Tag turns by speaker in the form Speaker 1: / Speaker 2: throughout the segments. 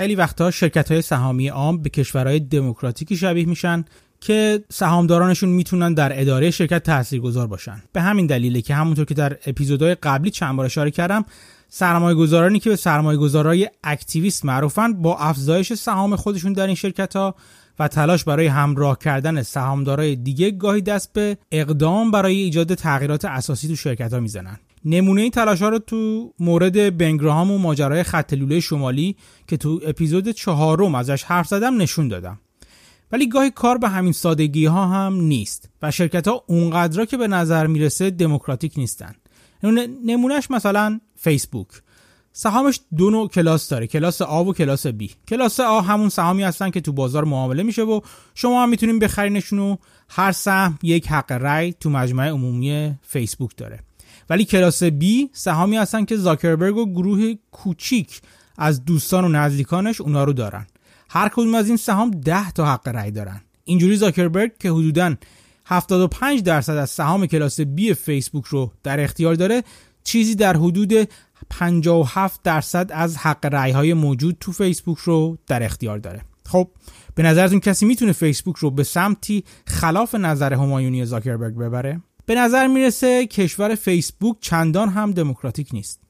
Speaker 1: خیلی وقتها شرکت های سهامی عام به کشورهای دموکراتیکی شبیه میشن که سهامدارانشون می‌تونن در اداره شرکت تاثیرگذار باشن. به همین دلیله که همونطور که در اپیزودهای قبلی چند بار اشاره کردم سرمایه گذارانی که به سرمایه گذارای اکتیویست معروفن با افزایش سهام خودشون در این شرکت ها و تلاش برای همراه کردن سهامدارای دیگه گاهی دست به اقدام برای ایجاد تغییرات اساسی تو شرکت ها می‌زنن. نمونه این تلاش ها رو تو مورد بنگراهام و ماجرای خط لوله شمالی که تو اپیزود چهارم ازش حرف زدم نشون دادم. ولی گاهی کار به همین سادگی ها هم نیست و شرکت ها اونقدر که به نظر می‌رسه دموکراتیک نیستن. نمونهش مثلا فیسبوک. سهامش دو نوع کلاس داره کلاس آ و کلاس بی. کلاس آ همون سهامی هستن که تو بازار معامله میشه و شما هم می‌تونین بخرینشون و هر سهم یک حق رأی تو مجمع عمومی فیسبوک داره. ولی کلاس بی سهامی هستن که زاکربرگ و گروه کوچیک از دوستان و نزدیکانش اونا رو دارن. هر کدوم از این سهام 10 تا حق رأی دارن. اینجوری زاکربرگ که حدوداً 75 درصد از سهام کلاس بی فیسبوک رو در اختیار داره چیزی در حدود 57 درصد از حق رأی های موجود تو فیسبوک رو در اختیار داره. خب به نظرتون کسی می‌تونه فیسبوک رو به سمتی خلاف نظر همایونی زاکربرگ ببره؟ به نظر می‌رسه کشور فیسبوک چندان هم دموکراتیک نیست.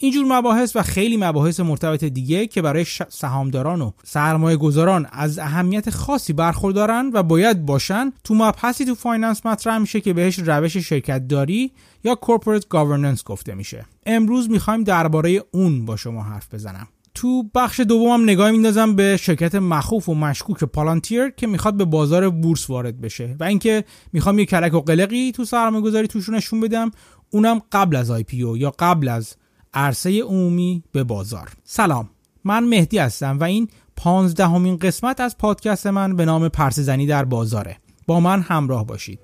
Speaker 1: اینجور مباحث و خیلی مباحث مرتبط دیگه که برای سهامداران و سرمایه گذاران از اهمیت خاصی برخوردارن و باید باشن تو مبحثی تو finance مطرح میشه که بهش روش شرکت داری یا corporate governance گفته میشه. امروز می‌خوایم درباره اون با شما حرف بزنم. تو بخش دومم نگاه میندازم به شرکت مخوف و مشکوک پالانتیر که می‌خواد به بازار بورس وارد بشه و اینکه می‌خوام یه کلک و قلقی تو سرمایه گذاری توشون نشون بدم اونم قبل از آی پی او یا قبل از عرصه عمومی به بازار. سلام من مهدی هستم و این پانزدهمین قسمت از پادکست من به نام پرسزنی در بازاره. با من همراه باشید.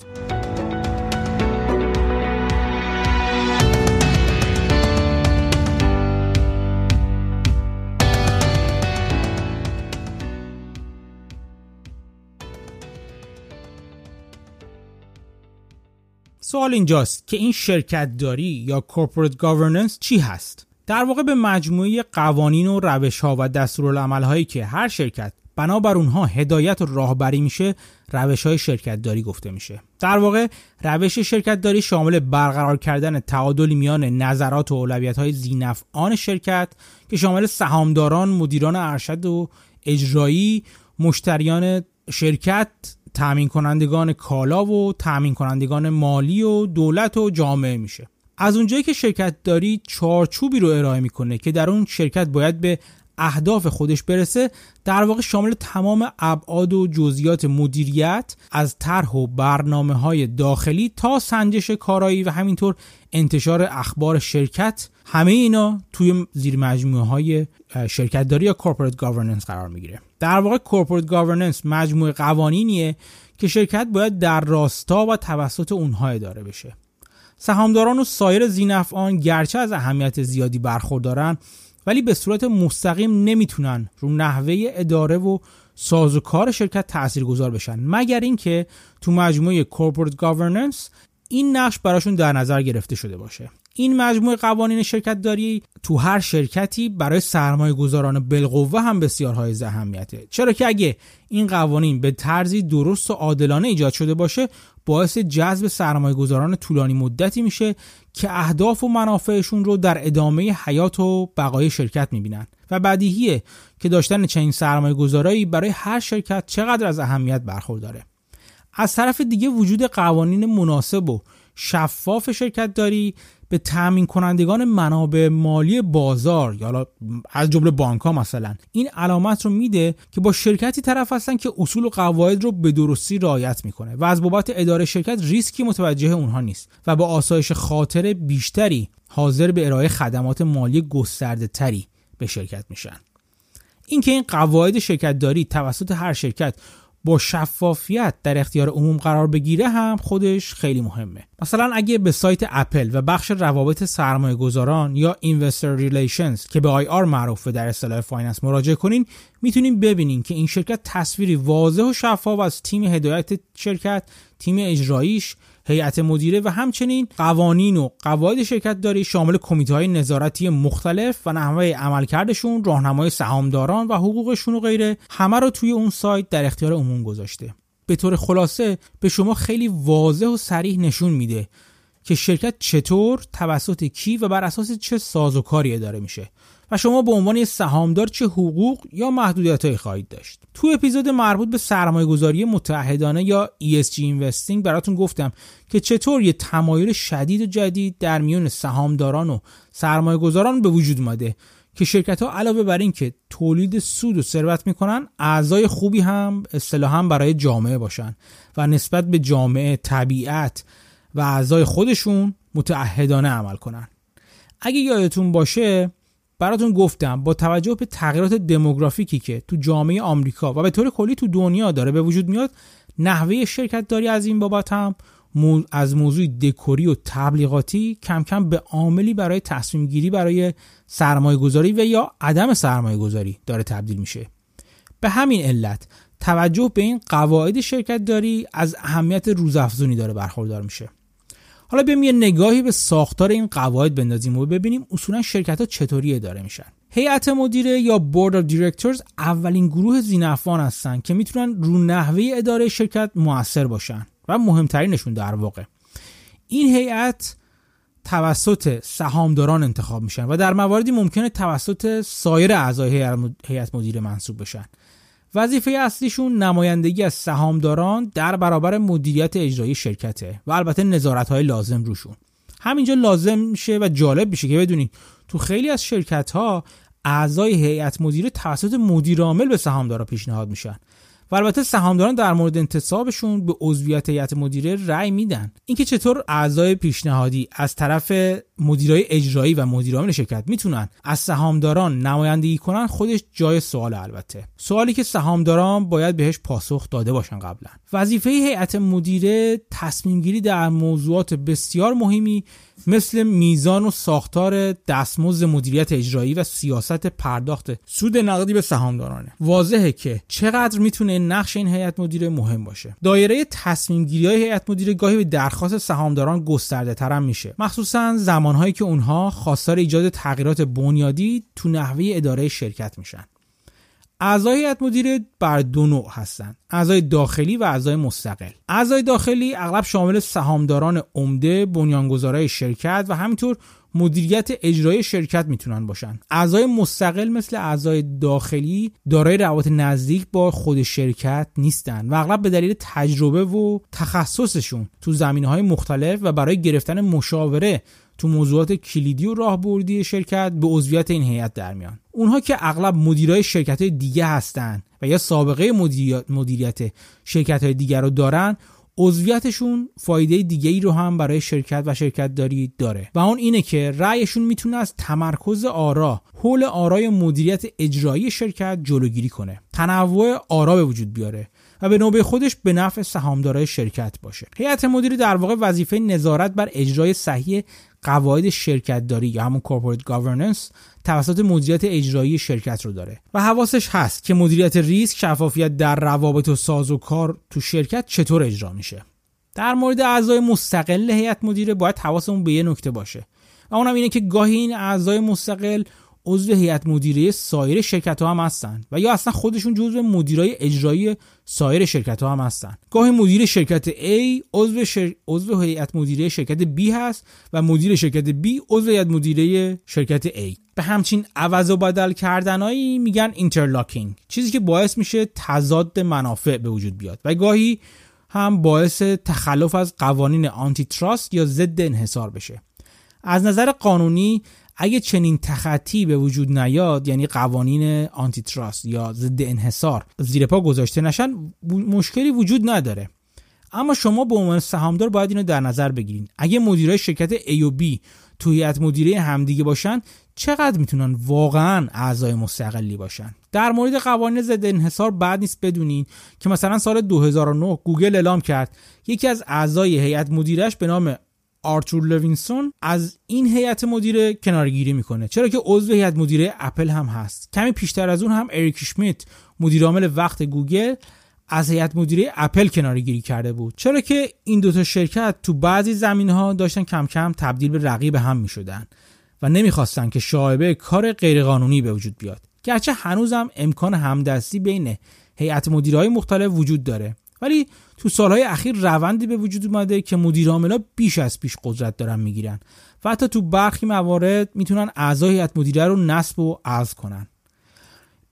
Speaker 1: سوال اینجاست که این شرکت داری یا کورپورات گاورننس چی هست؟ در واقع به مجموعه قوانین و روش ها و دستورالعمل هایی که هر شرکت بنابر اونها هدایت و راهبری میشه روش های شرکت داری گفته میشه در واقع روش شرکت داری شامل برقرار کردن تعادلی میان نظرات و اولویت های زینفعان شرکت که شامل سهامداران مدیران ارشد و اجرایی مشتریان شرکت تأمین کنندگان کالا و تأمین کنندگان مالی و دولت و جامعه میشه. از اونجایی که شرکت داری چارچوبی رو ارائه می‌کنه که در اون شرکت باید به اهداف خودش برسه در واقع شامل تمام ابعاد و جزئیات مدیریت از طرح و برنامه های داخلی تا سنجش کارایی و همینطور انتشار اخبار شرکت همه اینا توی زیر مجموعه های شرکت داری یا corporate governance قرار می‌گیره. در واقع corporate governance مجموعه قوانینیه که شرکت باید در راستا و توسط اونها اداره بشه. سهامداران و سایر ذینفعان گرچه از اهمیت زیادی برخوردارن ولی به صورت مستقیم نمی‌تونن رو نحوه اداره و سازوکار شرکت تاثیرگذار بشن. مگر اینکه تو مجموعه corporate governance این نقش براشون در نظر گرفته شده باشه. این مجموعه قوانین شرکت داری تو هر شرکتی برای سرمایه گذاران بالقوه هم بسیار های اهمیته. چرا که اگه این قوانین به طرزی درست و عادلانه ایجاد شده باشه باعث جذب سرمایه گذاران طولانی مدتی میشه که اهداف و منافعشون رو در ادامه حیات و بقای شرکت می‌بینن. و بدیهیه که داشتن چنین سرمایه گذارایی برای هر شرکت چقدر از اهمیت برخورداره. از طرف دیگه وجود قوانین مناسب و شفاف شرکت داری به تامین کنندگان منابع مالی بازار یا از جمله بانک ها مثلا. این علامت رو میده که با شرکتی طرف هستن که اصول و قواعد رو به درستی رعایت می‌کنه و از بابت اداره شرکت ریسکی متوجه اونها نیست و با آسایش خاطر بیشتری حاضر به ارائه خدمات مالی گسترده تری به شرکت میشن. اینکه این قواعد شرکت داری توسط هر شرکت با شفافیت در اختیار عموم قرار بگیره هم خودش خیلی مهمه. مثلا اگه به سایت اپل و بخش روابط سرمایه گذاران یا investor relations که به IR معروفه در اصطلاح finance مراجعه کنین می‌تونین ببینین که این شرکت تصویری واضح و شفاف از تیم هدایت شرکت تیم اجراییش هیئت مدیره و همچنین قوانین و قواعد شرکت داری شامل کمیته های نظارتی مختلف و نحوه عملکردشون راهنمای سهامداران و حقوقشون و غیره. همه رو توی اون سایت در اختیار عموم گذاشته. به طور خلاصه به شما خیلی واضح و سریح نشون میده که شرکت چطور توسط کی و بر اساس چه سازوکاری اداره میشه. شما به عنوان سهامدار چه حقوق یا محدودیتهایی خواهید داشت. تو اپیزود مربوط به سرمایه گذاری متحدانه یا ESG Investing براتون گفتم که چطور یه تمایل شدید و جدید در میون سهامداران و سرمایه گذاران به وجود اومده که شرکت ها علاوه بر این که تولید سود و ثروت می‌کنن اعضای خوبی هم اصطلاحا برای جامعه باشن و نسبت به جامعه طبیعت و اعضای خودشون متعهدانه عمل کنن. اگه یادتون باشه براتون گفتم با توجه به تغییرات دموگرافیکی که تو جامعه آمریکا و به طور کلی تو دنیا داره به وجود میاد نحوه شرکت داری از این بابت هم از موضوع دکوری و تبلیغاتی کم کم به عاملی برای تصمیم گیری برای سرمایه گذاری و یا عدم سرمایه گذاری داره تبدیل میشه. به همین علت توجه به این قواعد شرکت داری از اهمیت روزافزونی داره برخوردار میشه. حالا بیایم یه نگاهی به ساختار این قواعد بندازیم و ببینیم اصولا شرکت ها چطوری اداره میشن. هیئت مدیره یا بورد of دیرکتورز اولین گروه زینفان هستن که می‌تونن رو نحوه اداره شرکت موثر باشن و مهمترینشون در واقع. این هیئت توسط سهامداران انتخاب میشن و در مواردی ممکنه توسط سایر اعضای هیئت مدیره منصوب بشن. وظیفه اصلیشون نمایندگی از سهامداران در برابر مدیریت اجرایی شرکته و البته نظارت های لازم روشون. همینجا لازم میشه و جالب میشه که بدونید تو خیلی از شرکت ها اعضای هیئت مدیره توسط مدیر عامل به سهامدارا پیشنهاد میشن. و البته سهامداران در مورد انتصابشون به عضویت هیئت مدیره رأی میدن. اینکه چطور اعضای پیشنهادی از طرف مدیرای اجرایی و مدیرعامل شرکت می‌تونن از سهامداران نمایندگی کنن خودش جای سوال البته. سوالی که سهامداران باید بهش پاسخ داده باشن قبلا. وظیفه هیئت مدیره تصمیم گیری در موضوعات بسیار مهمی مثل میزان و ساختار دستمزد مدیریت اجرایی و سیاست پرداخت سود نقدی به سهامدارانه. واضحه که چقدر می‌تونه نقش این هیئت مدیره مهم باشه. دایره تصمیم گیری های هیئت مدیره گاهی به درخواست سهامداران گسترده ترم میشه. مخصوصا زمانهایی که اونها خواستار ایجاد تغییرات بنیادی تو نحوه اداره شرکت میشن. اعضای هیئت مدیره بر دو نوع هستند. اعضای داخلی و اعضای مستقل. اعضای داخلی اغلب شامل سهامداران عمده بنیانگذارای شرکت و همینطور مدیریت اجرایی شرکت می‌تونن باشن. اعضای مستقل مثل اعضای داخلی دارای روابط نزدیک با خود شرکت نیستن و اغلب به دلیل تجربه و تخصصشون تو زمینه های مختلف و برای گرفتن مشاوره تو موضوعات کلیدی و راهبردی شرکت به عضویت این هیئت در میان. اونها که اغلب مدیرای شرکت های دیگه هستن و یا سابقه مدیریت شرکت های دیگر رو دارن عضویتشون فایده دیگه ای رو هم برای شرکت و شرکت داری داره. و اون اینه که رأیشون می‌تونه از تمرکز آرا حول آرای مدیریت اجرایی شرکت جلوگیری کنه. تنوع آرا به وجود بیاره و به نوبه خودش به نفع سهامدارای شرکت باشه. هیئت مدیره در واقع وظیفه نظارت بر اجرای صحیح قواعد شرکت داری یا همون corporate governance توسط مدیریت اجرایی شرکت رو داره. و حواسش هست که مدیریت ریسک شفافیت در روابط و ساز و کار تو شرکت چطور اجرا میشه. در مورد اعضای مستقل هیئت مدیره باید حواسمون به یه نکته باشه. و اونم اینه که گاهی این اعضای مستقل عضو هیئت مدیره سایر شرکت ها هم هستن و یا اصلا خودشون جزو مدیرای اجرایی سایر شرکت ها هم هستن. گاهی مدیر شرکت A عضو شر... عضو هیئت مدیره شرکت B هست و مدیر شرکت B عضو هیئت مدیره شرکت A. به همچین عوض و بدل کردنایی میگن interlocking چیزی که باعث میشه تضاد منافع به وجود بیاد و گاهی هم باعث تخلف از قوانین آنتی تراست یا ضد انحصار بشه. از نظر قانونی اگه چنین تخطی به وجود نیاد یعنی قوانین آنتی تراست یا ضد انحصار زیر پا گذاشته نشن مشکلی وجود نداره. اما شما به عنوان سهامدار باید اینو در نظر بگیرید اگه مدیرای شرکت A و B تو هیئت مدیره همدیگه باشن چقدر می‌تونن واقعا اعضای مستقلی باشن؟ در مورد قوانین ضد انحصار بعد نیست بدونین که مثلا سال 2009 گوگل اعلام کرد یکی از اعضای هیئت مدیرش به نام آرتور لوینسون از این هیئت مدیره کناره‌گیری می‌کنه. چرا که عضو هیئت مدیره اپل هم هست. کمی پیشتر از اون هم اریک شمیت مدیر عامل وقت گوگل از هیئت مدیره اپل کناره‌گیری کرده بود. چرا که این دوتا شرکت تو بعضی زمینه ها داشتن کم کم تبدیل به رقیب هم می شدن و نمی‌خواستن که شائبه کار غیرقانونی به وجود بیاد. گرچه هنوزم امکان همدستی بین هیئت مدیرهای مختلف وجود داره. ولی تو سالهای اخیر روندی به وجود اومده که مدیر عاملا بیش از پیش قدرت دارن می‌گیرن و حتی تو برخی موارد می‌تونن اعضای هیئت مدیره رو نصب و عزل کنن.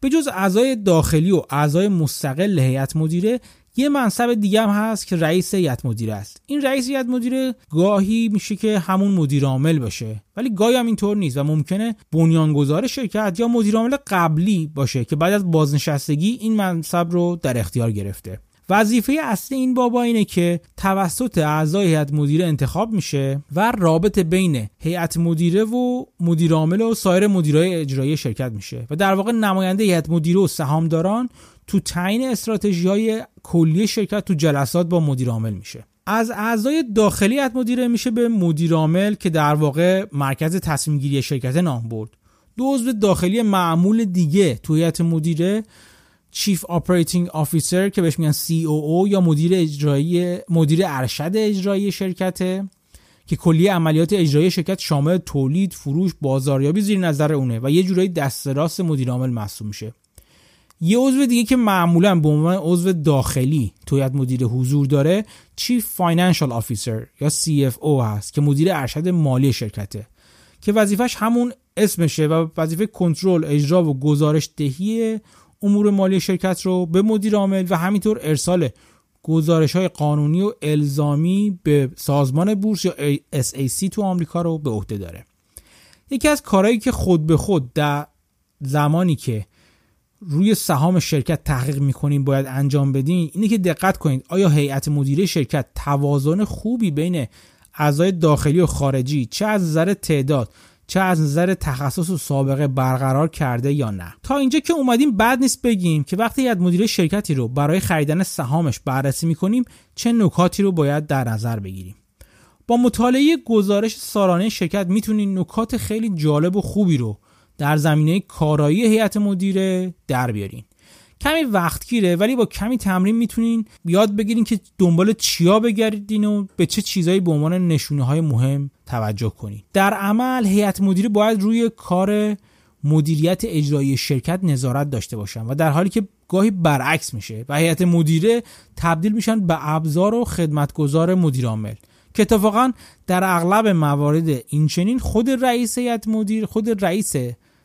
Speaker 1: به جز اعضای داخلی و اعضای مستقل هیئت مدیره یه منصب دیگه هم هست که رئیس هیئت مدیره است. این رئیس هیئت مدیره گاهی میشه که همون مدیر عامل باشه ولی گاهی هم اینطور نیست و ممکنه بنیانگذار شرکت یا مدیر عامل قبلی باشه که بعد از بازنشستگی این منصب رو در اختیار گرفته. وظیفه اصلی این بابا اینه که توسط اعضای هیئت مدیره انتخاب میشه و رابطه بین هیئت مدیره و مدیر عامل و سایر مدیرای اجرایی شرکت میشه و در واقع نماینده هیئت مدیره و سهامداران تو تعیین استراتژی های کلی شرکت تو جلسات با مدیر عامل میشه. از اعضای داخلی هیئت مدیره میشه به مدیر عامل که در واقع مرکز تصمیم گیری شرکت نام برد. دو عضو داخلی معمول دیگه تو هیئت مدیره chief operating officer که بهش میگن COO یا مدیر اجرایی مدیر ارشد اجرایی شرکته که کلیه عملیات اجرایی شرکت شامل تولید، فروش، بازاریابی زیر نظر اونه و یه جورایی دست راست مدیر عامل محسوب میشه. یه عضو دیگه که معمولا به عنوان عضو داخلی تو هیئت مدیره حضور داره chief financial officer یا CFO هست که مدیر ارشد مالی شرکته که وظیفش همون اسمشه و وظیفه کنترل، اجرا و گزارش دهی امور مالی شرکت رو به مدیر عامل و همینطور ارسال گزارش های قانونی و الزامی به سازمان بورس یا SAC تو آمریکا رو به عهده داره. یکی از کارهایی که خود به خود در زمانی که روی سهام شرکت تحقیق می‌کنیم باید انجام بدین اینه که دقت کنید آیا هیئت مدیره شرکت توازن خوبی بین اعضای داخلی و خارجی چه از نظر تعداد چه از نظر تخصص و سابقه برقرار کرده یا نه. تا اینجا که اومدیم بعد نیست بگیم که وقتی یاد مدیر شرکتی رو برای خریدن سهامش بررسی می‌کنیم چه نکاتی رو باید در نظر بگیریم. با مطالعه گزارش سالانه شرکت می‌تونید نکات خیلی جالب و خوبی رو در زمینه کارایی هیئت مدیره در بیارین. کمی وقت گیره ولی با کمی تمرین می‌تونین یاد بگیرین که دنبال چیا بگردین و به چه چیزایی به عنوان نشونه های مهم توجه کنید در عمل هیئت مدیره باید روی کار مدیریت اجرایی شرکت نظارت داشته باشن و در حالی که گاهی برعکس میشه و هیئت مدیره تبدیل میشن به ابزار و خدمتگزار مدیر عامل که اتفاقا در اغلب موارد این چنین خود رئیس هیئت مدیر خود رئیس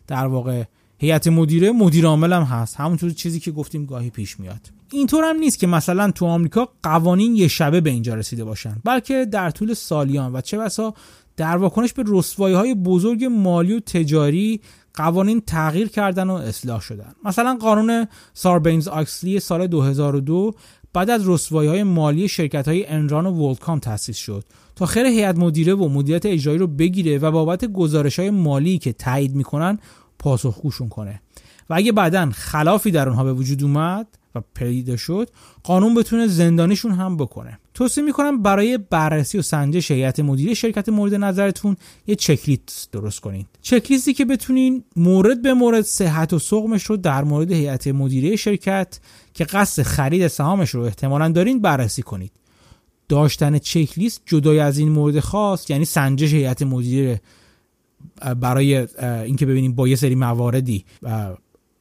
Speaker 1: در واقع هیئت مدیره مدیر عامل هم هست. همونطور چیزی که گفتیم گاهی پیش میاد. اینطور هم نیست که مثلا تو آمریکا قوانین یه شبه به اینجا رسیده باشن بلکه در طول سالیان. و چه بسا در واکنش به رسوایی های بزرگ مالی و تجاری قوانین تغییر کردن و اصلاح شدن. مثلا قانون ساربینز آکسلی سال 2002 بعد از رسوایی های مالی شرکت های انران و ولکام تأسیس شد تا خیر هیئت مدیره و مدیریت اجرایی رو بگیره و بابت گزارش های مالی که تایید می‌کنن پاسخگوشون کنه. و اگه بعدا خلافی در اونها به وجود اومد و پیدا شد قانون بتونه زندانیشون هم بکنه. توصیه می‌کنم برای بررسی و سنجش هیئت مدیره شرکت مورد نظرتون یه چکلیست درست کنین چکلیستی که بتونین مورد به مورد صحت و سقمش رو در مورد هیئت مدیره شرکت که قصد خرید سهامش رو احتمالا دارین بررسی کنید. داشتن چکلیست جدای از این مورد خاص یعنی سنجش هیئت مدیره برای اینکه ببینیم با یه سری مواردی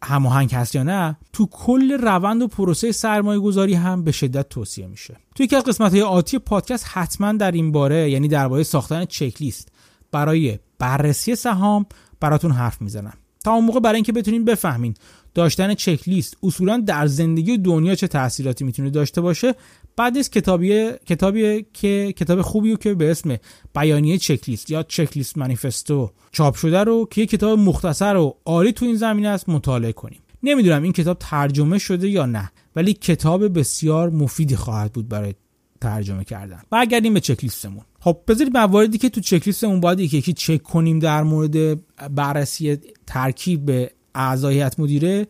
Speaker 1: هماهنگ هست یا نه تو کل روند و پروسه سرمایه گذاری هم به شدت توصیه میشه. تو یکی از قسمت های آتی پادکست حتما در این باره یعنی درباره ساختن چکلیست برای بررسی سهام براتون حرف می‌زنم. تا اون موقع برای اینکه بتونین بفهمین داشتن چکلیست اصولا در زندگی دنیا چه تاثیراتی می‌تونه داشته باشه بعد نیست کتابی کتابی که کتاب خوبی که به اسم بیانیه چکلیست یا چکلیست منیفستو چاپ شده رو که یه کتاب مختصر و عالی تو این زمینه است مطالعه کنیم. نمی‌دونم این کتاب ترجمه شده یا نه ولی کتاب بسیار مفیدی خواهد بود برای ترجمه کردن. برگردیم به چکلیستمون. خب بذارید مواردی که تو چکلیستمون باید یکی یکی چک کنیم در مورد بررسی ترکیب اعضای هیئت مدیره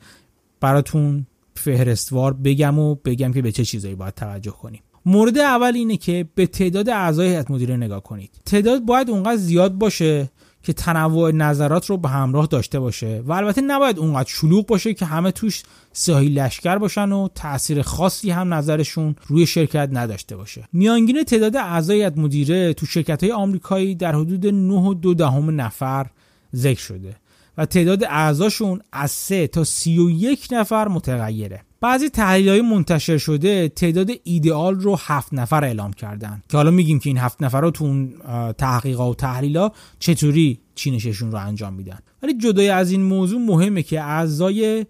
Speaker 1: براتون فهرستوار بگم و بگم که به چه چیزایی باید توجه کنیم. مورد اول اینه که به تعداد اعضای هیئت مدیره نگاه کنید. تعداد باید اونقدر زیاد باشه که تنوع نظرات رو به همراه داشته باشه و البته نباید اونقدر شلوغ باشه که همه توش سیاهی لشکر باشن و تاثیر خاصی هم نظرشون روی شرکت نداشته باشه. میانگین تعداد اعضای مدیره تو شرکت های آمریکایی در حدود 9 دو دهم نفر ذکر شده. و تعداد اعضاشون از 3 تا 31 نفر متغیره. بعضی تحلیل های منتشر شده تعداد ایدئال رو هفت نفر اعلام کردن که حالا میگیم که این هفت نفر رو تو اون تحقیقات و تحلیل ها چطوری چینششون رو انجام میدن. ولی جدای از این موضوع مهمه که اعضای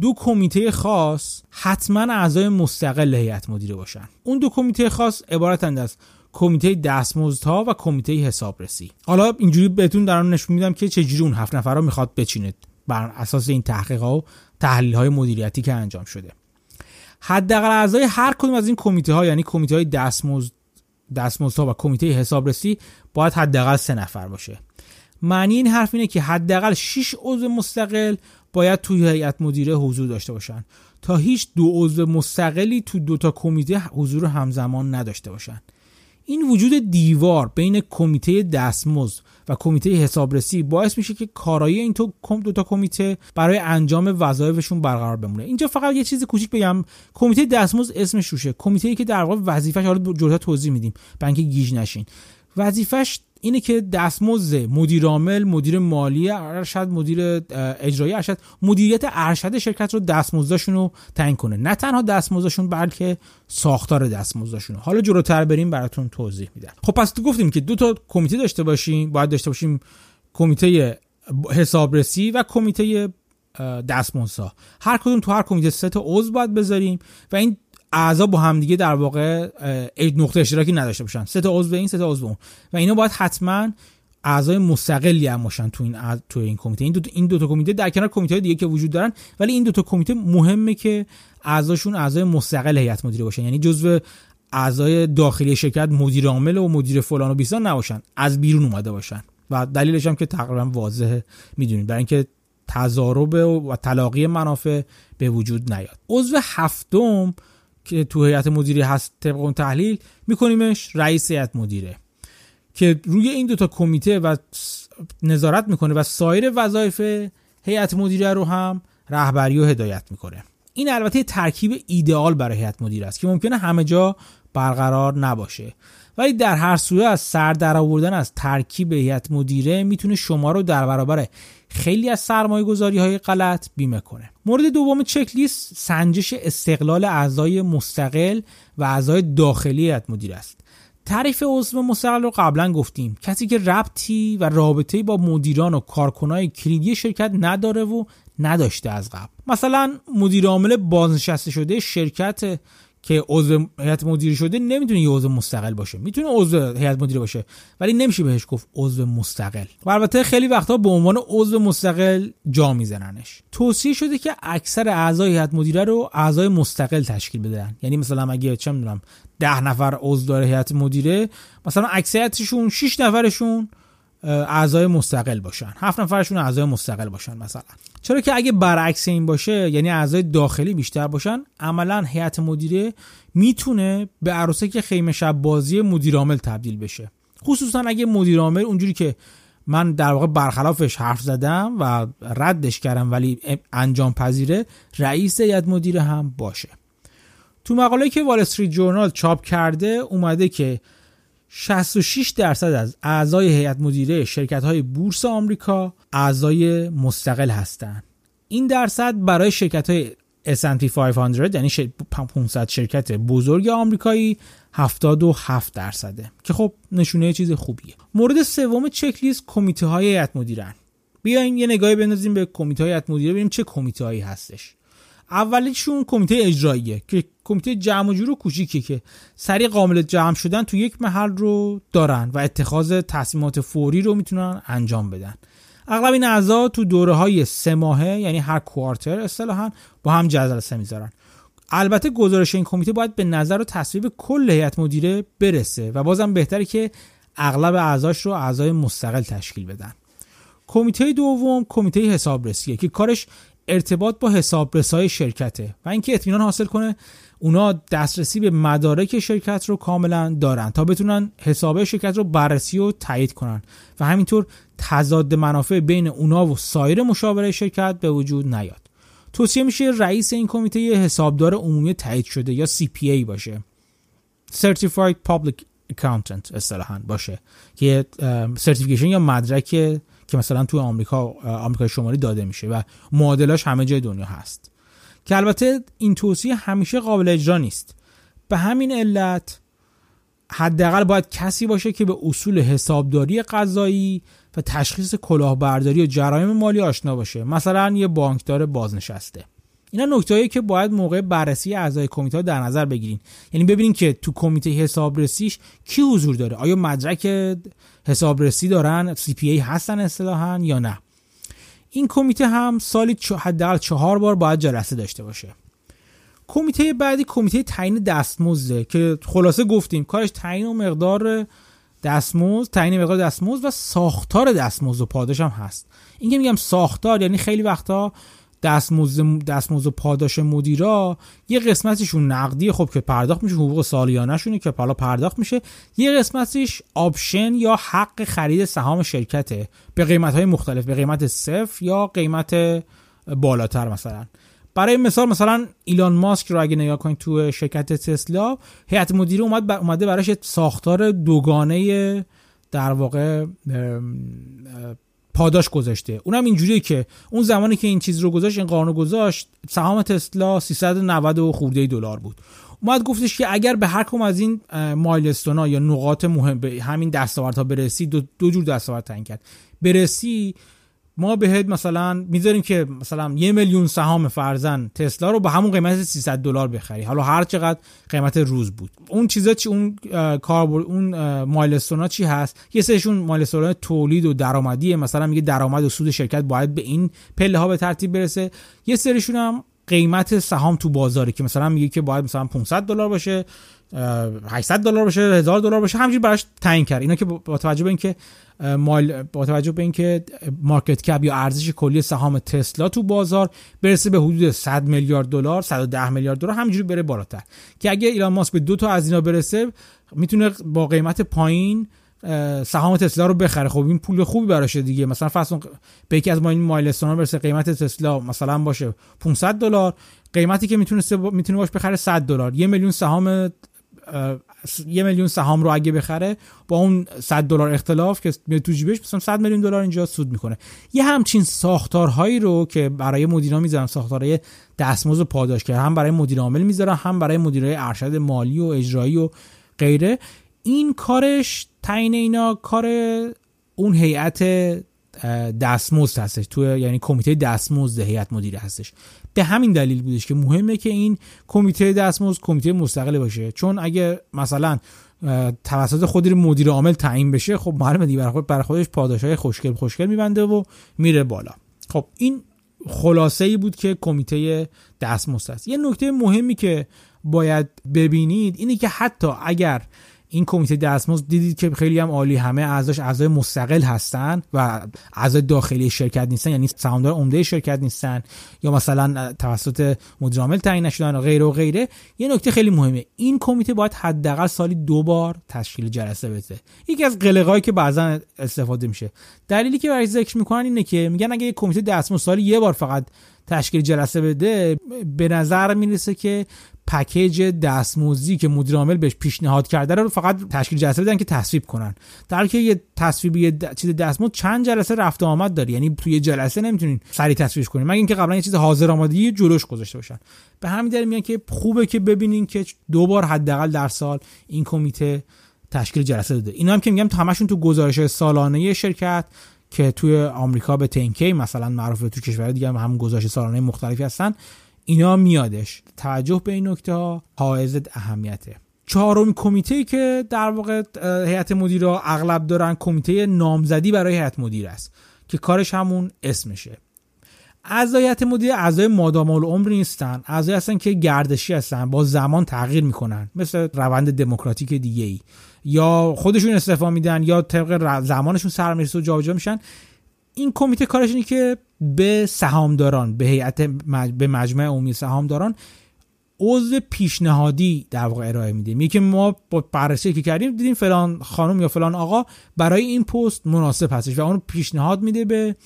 Speaker 1: دو کمیته خاص حتما اعضای مستقل هیئت مدیره باشن. اون دو کمیته خاص عبارتند از کمیته دستمزدها و کمیته حسابرسی. حالا اینجوری بهتون دارم نشون میدم که چجوری اون هفت نفر رو می‌خواد بچینه بر اساس این تحقیقات و تحلیل های مدیریتی که انجام شده. حداقل اعضای هر کدوم از این کمیته ها یعنی کمیته های دستمزد دستمزدها و کمیته حسابرسی باید حداقل سه نفر باشه. معنی این حرف اینه که حداقل 6 عضو مستقل باید توی هیئت مدیره حضور داشته باشن. تا هیچ دو عضو مستقلی تو دو تا کمیته حضور همزمان نداشته باشن. این وجود دیوار بین کمیته دستمزد و کمیته حسابرسی باعث میشه که کارایی این تو دو تا کمیته برای انجام وظایفشون برقرار بمونه. اینجا فقط یه چیز کوچیک بگم. کمیته دستمزد اسمش روشه. کمیته ای که در واقع وظیفش حالا جلوتر توضیح میدیم. اینکه گیج نشین. وظیفش اینه که دستمزد مدیر عامل مدیر مالی ارشد مدیر اجرایی ارشد مدیریت ارشد شرکت رو دستمزدشون رو تعیین کنه. نه تنها دستمزدشون بلکه ساختار دستمزدشون حالا جلوتر بریم براتون توضیح میدم. خب پس تو گفتیم که دو تا کمیته داشته باشیم باید داشته باشیم کمیته حسابرسی و کمیته دستمزدها. هر کدوم تو هر کمیته سه تا عضو باید بذاریم و این اعضا با همدیگه در واقع نقطه اشتراکی نداشته باشن. سه تا عضو این سه تا عضو اون. و اینا باید حتما اعضای مستقلی هم باشن تو این تو این کمیته. این دو این دو تا کمیته در کنار کمیته دیگه که وجود دارن. ولی این دو تا کمیته مهمه که اعضاشون اعضای مستقل هیئت مدیره باشن. یعنی جزو اعضای داخلی شرکت مدیر عامل و مدیر فلان و بیسان نباشن. از بیرون اومده باشن. و دلیلش هم که تقریبا واضحه. می‌دونید. برای اینکه تضارب و تلاقی منافع به وجود نیاد. عضو هفتم که تو هیئت مدیره هست طبق اون تحلیل میکنیمش رئیس هیئت مدیره که روی این دوتا کمیته و نظارت می‌کنه و سایر وظایف هیئت مدیره رو هم رهبری و هدایت می‌کنه. این البته ترکیب ایدئال برای هیئت مدیره است که ممکنه همه جا برقرار نباشه. ولی در هر صورت از سر در آوردن از ترکیب هیئت مدیره می‌تونه شما رو در برابر خیلی از سرمایه گذاری های غلط بیمه کنه. مورد دوم چک لیست سنجش استقلال اعضای مستقل و اعضای داخلی هیئت مدیره است. تعریف عضو مستقل رو قبلا گفتیم. کسی که ربطی و رابطه با مدیران و کارکنای کلیدی شرکت نداره و نداشته از قبل. مثلا مدیر عامل بازنشسته شده شرکت که عضو هیئت مدیره شده نمی‌تونه یه عضو مستقل باشه. می‌تونه عضو هیئت مدیره باشه ولی نمیشه بهش گفت عضو مستقل. و البته خیلی وقتا به عنوان عضو مستقل جا میزننش. توصیه شده که اکثر اعضای هیئت مدیره رو اعضای مستقل تشکیل بدن یعنی مثلا اگه چه می‌دونم ده نفر عضو داره هیئت مدیره مثلا اکثریتشون 6 نفرشون اعضای مستقل باشن. هفت نفرشون اعضای مستقل باشن مثلا. چرا که اگه برعکس این باشه یعنی اعضای داخلی بیشتر باشن عملا هیئت مدیره می‌تونه به عروسک خیمه شب بازی مدیر عامل تبدیل بشه. خصوصا اگه مدیر عامل اونجوری که من در واقع برخلافش حرف زدم و ردش کردم ولی انجام پذیره رئیس هیئت مدیره هم باشه. تو مقاله که وال استریت جورنال چاپ کرده اومده که 66 درصد از اعضای هیئت مدیره شرکت های بورس آمریکا اعضای مستقل هستند. این درصد برای شرکت های S&P 500 یعنی 500 شرکت بزرگ آمریکایی 77 درصده که خب نشونه چیز خوبیه. مورد سوم چک لیست کمیته های هیئت مدیرن. بیاین یه نگاهی بندازیم به کمیته های هیئت مدیره ببینیم چه کمیته هایی هستش. اولیشون کمیته اجراییه که کمیته جمع و جور و که سریع قابل جمع شدن تو یک محل رو دارن و اتخاذ تصمیمات فوری رو می‌تونن انجام بدن. اغلب این اعضا تو دوره های سه ماهه یعنی هر کوارتر اصطلاحا با هم جلسه می‌ذارن. البته گزارش این کمیته باید به نظر و تصویب کل هیئت مدیره برسه و بازم بهتره که اغلب اعضاش رو اعضای مستقل تشکیل بدن. کمیته دوم کمیته حسابرسیه که کارش ارتباط با حسابرسای شرکته و اینکه اطمینان حاصل کنه اونا دسترسی به مدارک شرکت رو کاملا دارن تا بتونن حساب شرکت رو بررسی و تایید کنن. و همینطور تضاد منافع بین اونا و سایر مشاوره شرکت به وجود نیاد. توصیه میشه رئیس این کمیته حسابدار عمومی تایید شده یا CPA باشه. Certified Public Accountant اصطلاحا باشه که سرتیفیکیشن یا مدرک که مثلا توی آمریکا آمریکای شمالی داده میشه و معادلاش همه جای دنیا هست. که البته این توصیه همیشه قابل اجرا نیست. به همین علت حداقل باید کسی باشه که به اصول حسابداری قضایی و تشخیص کلاهبرداری و جرایم مالی آشنا باشه. مثلا یه بانکدار بازنشسته. اینا نکتهایی که باید موقع بررسی اعضای کمیته در نظر بگیرین. یعنی ببینین که تو کمیته حسابرسیش کی حضور داره. آیا مدرک حسابرسی دارن؟ CPA هستن اصطلاحا یا نه؟ این کمیته هم سالی حداقل چهار بار باید جلسه داشته باشه. کمیته بعدی کمیته تعیین دستمزده که خلاصه گفتیم کارش تعیین و مقدار دستمزد تعیین مقدار دستمزد و ساختار دستمزد و پاداش هم هست. این که میگم ساختار یعنی خیلی وقتا دستمزد دستمزد پاداش مدیرا یه قسمتشون نقدی خب که پرداخت میشه حقوق سالیانهشونه که حالا پرداخت میشه. یه قسمتش آپشن یا حق خرید سهام شرکته. به قیمت های مختلف به قیمت صفر یا قیمت بالاتر مثلا. برای مثال مثلا ایلان ماسک رو اگه نگاه کنید تو شرکت تسلا هیئت مدیره اومد اومده براش ساختار دوگانه در واقع پاداش گذاشته. اونم اینجوریه که اون زمانی که این چیز رو گذاشت این قانون گذاشت سهام تسلا 390 و خورده دلار بود. اومد گفتش که اگر به هر کم از این مایلستون ها یا نقاط مهم به همین دستاوردها برسی دو, دو جور دستاورد تعیین کرد. برسی ما بهت مثلا می‌ذاریم که مثلا یه میلیون سهام فرزن تسلا رو به همون قیمت 300 دلار بخری. حالا هر چقدر قیمت روز بود. اون چیزا چی اون کاربر اون مایلستونا چی هست؟ یه سرشون مایلستونا تولید و درآمدی مثلا میگه درآمد و سود شرکت باید به این پله ها به ترتیب برسه. یه سرشون هم قیمت سهام تو بازاره که مثلا میگه که باید مثلا 500 دلار باشه. 800 دلار باشه 1000 دلار باشه همینجوری براش تعیین کرد. اینا که با توجه به اینکه مال با توجه به اینکه مارکت کپ یا ارزش کلی سهام تسلا تو بازار برسه به حدود 100 میلیارد دلار 110 میلیارد دلار همینجوری بره بالاتر. که اگه ایلان ماسک به دو تا از اینا برسه می‌تونه با قیمت پایین سهام تسلا رو بخره. خب این پول خوبی براشه دیگه. مثلا فرض به یکی از ما این مایلستون برسه قیمت تسلا مثلا باشه 500 دلار. قیمتی که می‌تونه می‌تونه باش بخره 100 دلار. یه میلیون سهام یه میلیون سهام رو اگه بخره با اون 100 دلار اختلاف که میاد تو جیبش مثلا 100 میلیون دلار اینجا سود می‌کنه. یه همچین ساختارهایی رو که برای مدیران می‌ذارن ساختارهای دستمزد و پاداش که هم برای مدیر عامل می‌ذارن هم برای مدیرای ارشد مالی و اجرایی و غیره. این کارش تعیین اینا کار اون هیئت دستمزد هستش تو یعنی کمیته دستمزد هیئت مدیره هستش. به همین دلیل بودش که مهمه که این کمیته دستمزد کمیته مستقل باشه. چون اگه مثلا توسط خود مدیر عامل تعیین بشه خب معلومه دیگه برای خودش پاداشای خوشگل خوشگل میبنده و میره بالا. خب این خلاصه ای بود که کمیته دستمزد است. یه نکته مهمی که باید ببینید اینه که حتی اگر این کمیته دستمزد دیدید که خیلی هم عالی همه اعضاش اعضای مستقل هستن و اعضای داخلی شرکت نیستن یعنی سهامدار عمده شرکت نیستن یا مثلا توسط مدیر عامل تعیین نشدن و غیره و غیره. یه نکته خیلی مهمه این کمیته باید حداقل سالی دو بار تشکیل جلسه بده. یکی از قلقایی که بعضا استفاده میشه. دلیلی که برای ذکر می‌کنن اینه که میگن اگه کمیته دستمزد سالی یه بار فقط تشکیل جلسه بده به نظر می‌رسه که پکیج دستمزدی که مدیر عامل بهش پیشنهاد کرده رو فقط تشکیل جلسه بدن که تصویب کنن. در که یه تصویب یه چیز دستمزد چند جلسه رفت آمد داره یعنی توی جلسه نمی‌تونین سریع تصویبش کنین. مگه اینکه قبلا یه چیز حاضر آماده جلوش گذاشته باشن. به همین دلیل میگن که خوبه که ببینین که دو بار حداقل در سال این کمیته تشکیل جلسه داده. اینا هم که میگم همشون تو گزارش سالانه شرکت که توی آمریکا به تنکی مثلا معروفه تو کشور دیگه هم, هم گزارش سالانه مختلفی هستن اینا میادش. توجه به این نکته ها حائز اهمیته. چهارم کمیته که در واقع هیئت مدیره اغلب دارن کمیته نامزدی برای هیئت مدیر است که کارش همون اسمشه. اعضای هیئت مدیره اعضای مادام العمر نیستن. اعضای هستن که گردشی هستن با زمان تغییر می‌کنن مثل روند دموکراتیک دیگه ای یا خودشون استعفا میدن یا طبق زمانشون سرمیرسه و جابجا میشن. این کمیته کارش اینه که به سهامداران به هیئت به مجمع عمومی سهامداران عضو پیشنهادی در واقع ارائه میده میگه ما با بررسی که کردیم دیدیم فلان خانم یا فلان آقا برای این پست مناسب هستش و اون پیشنهاد میده به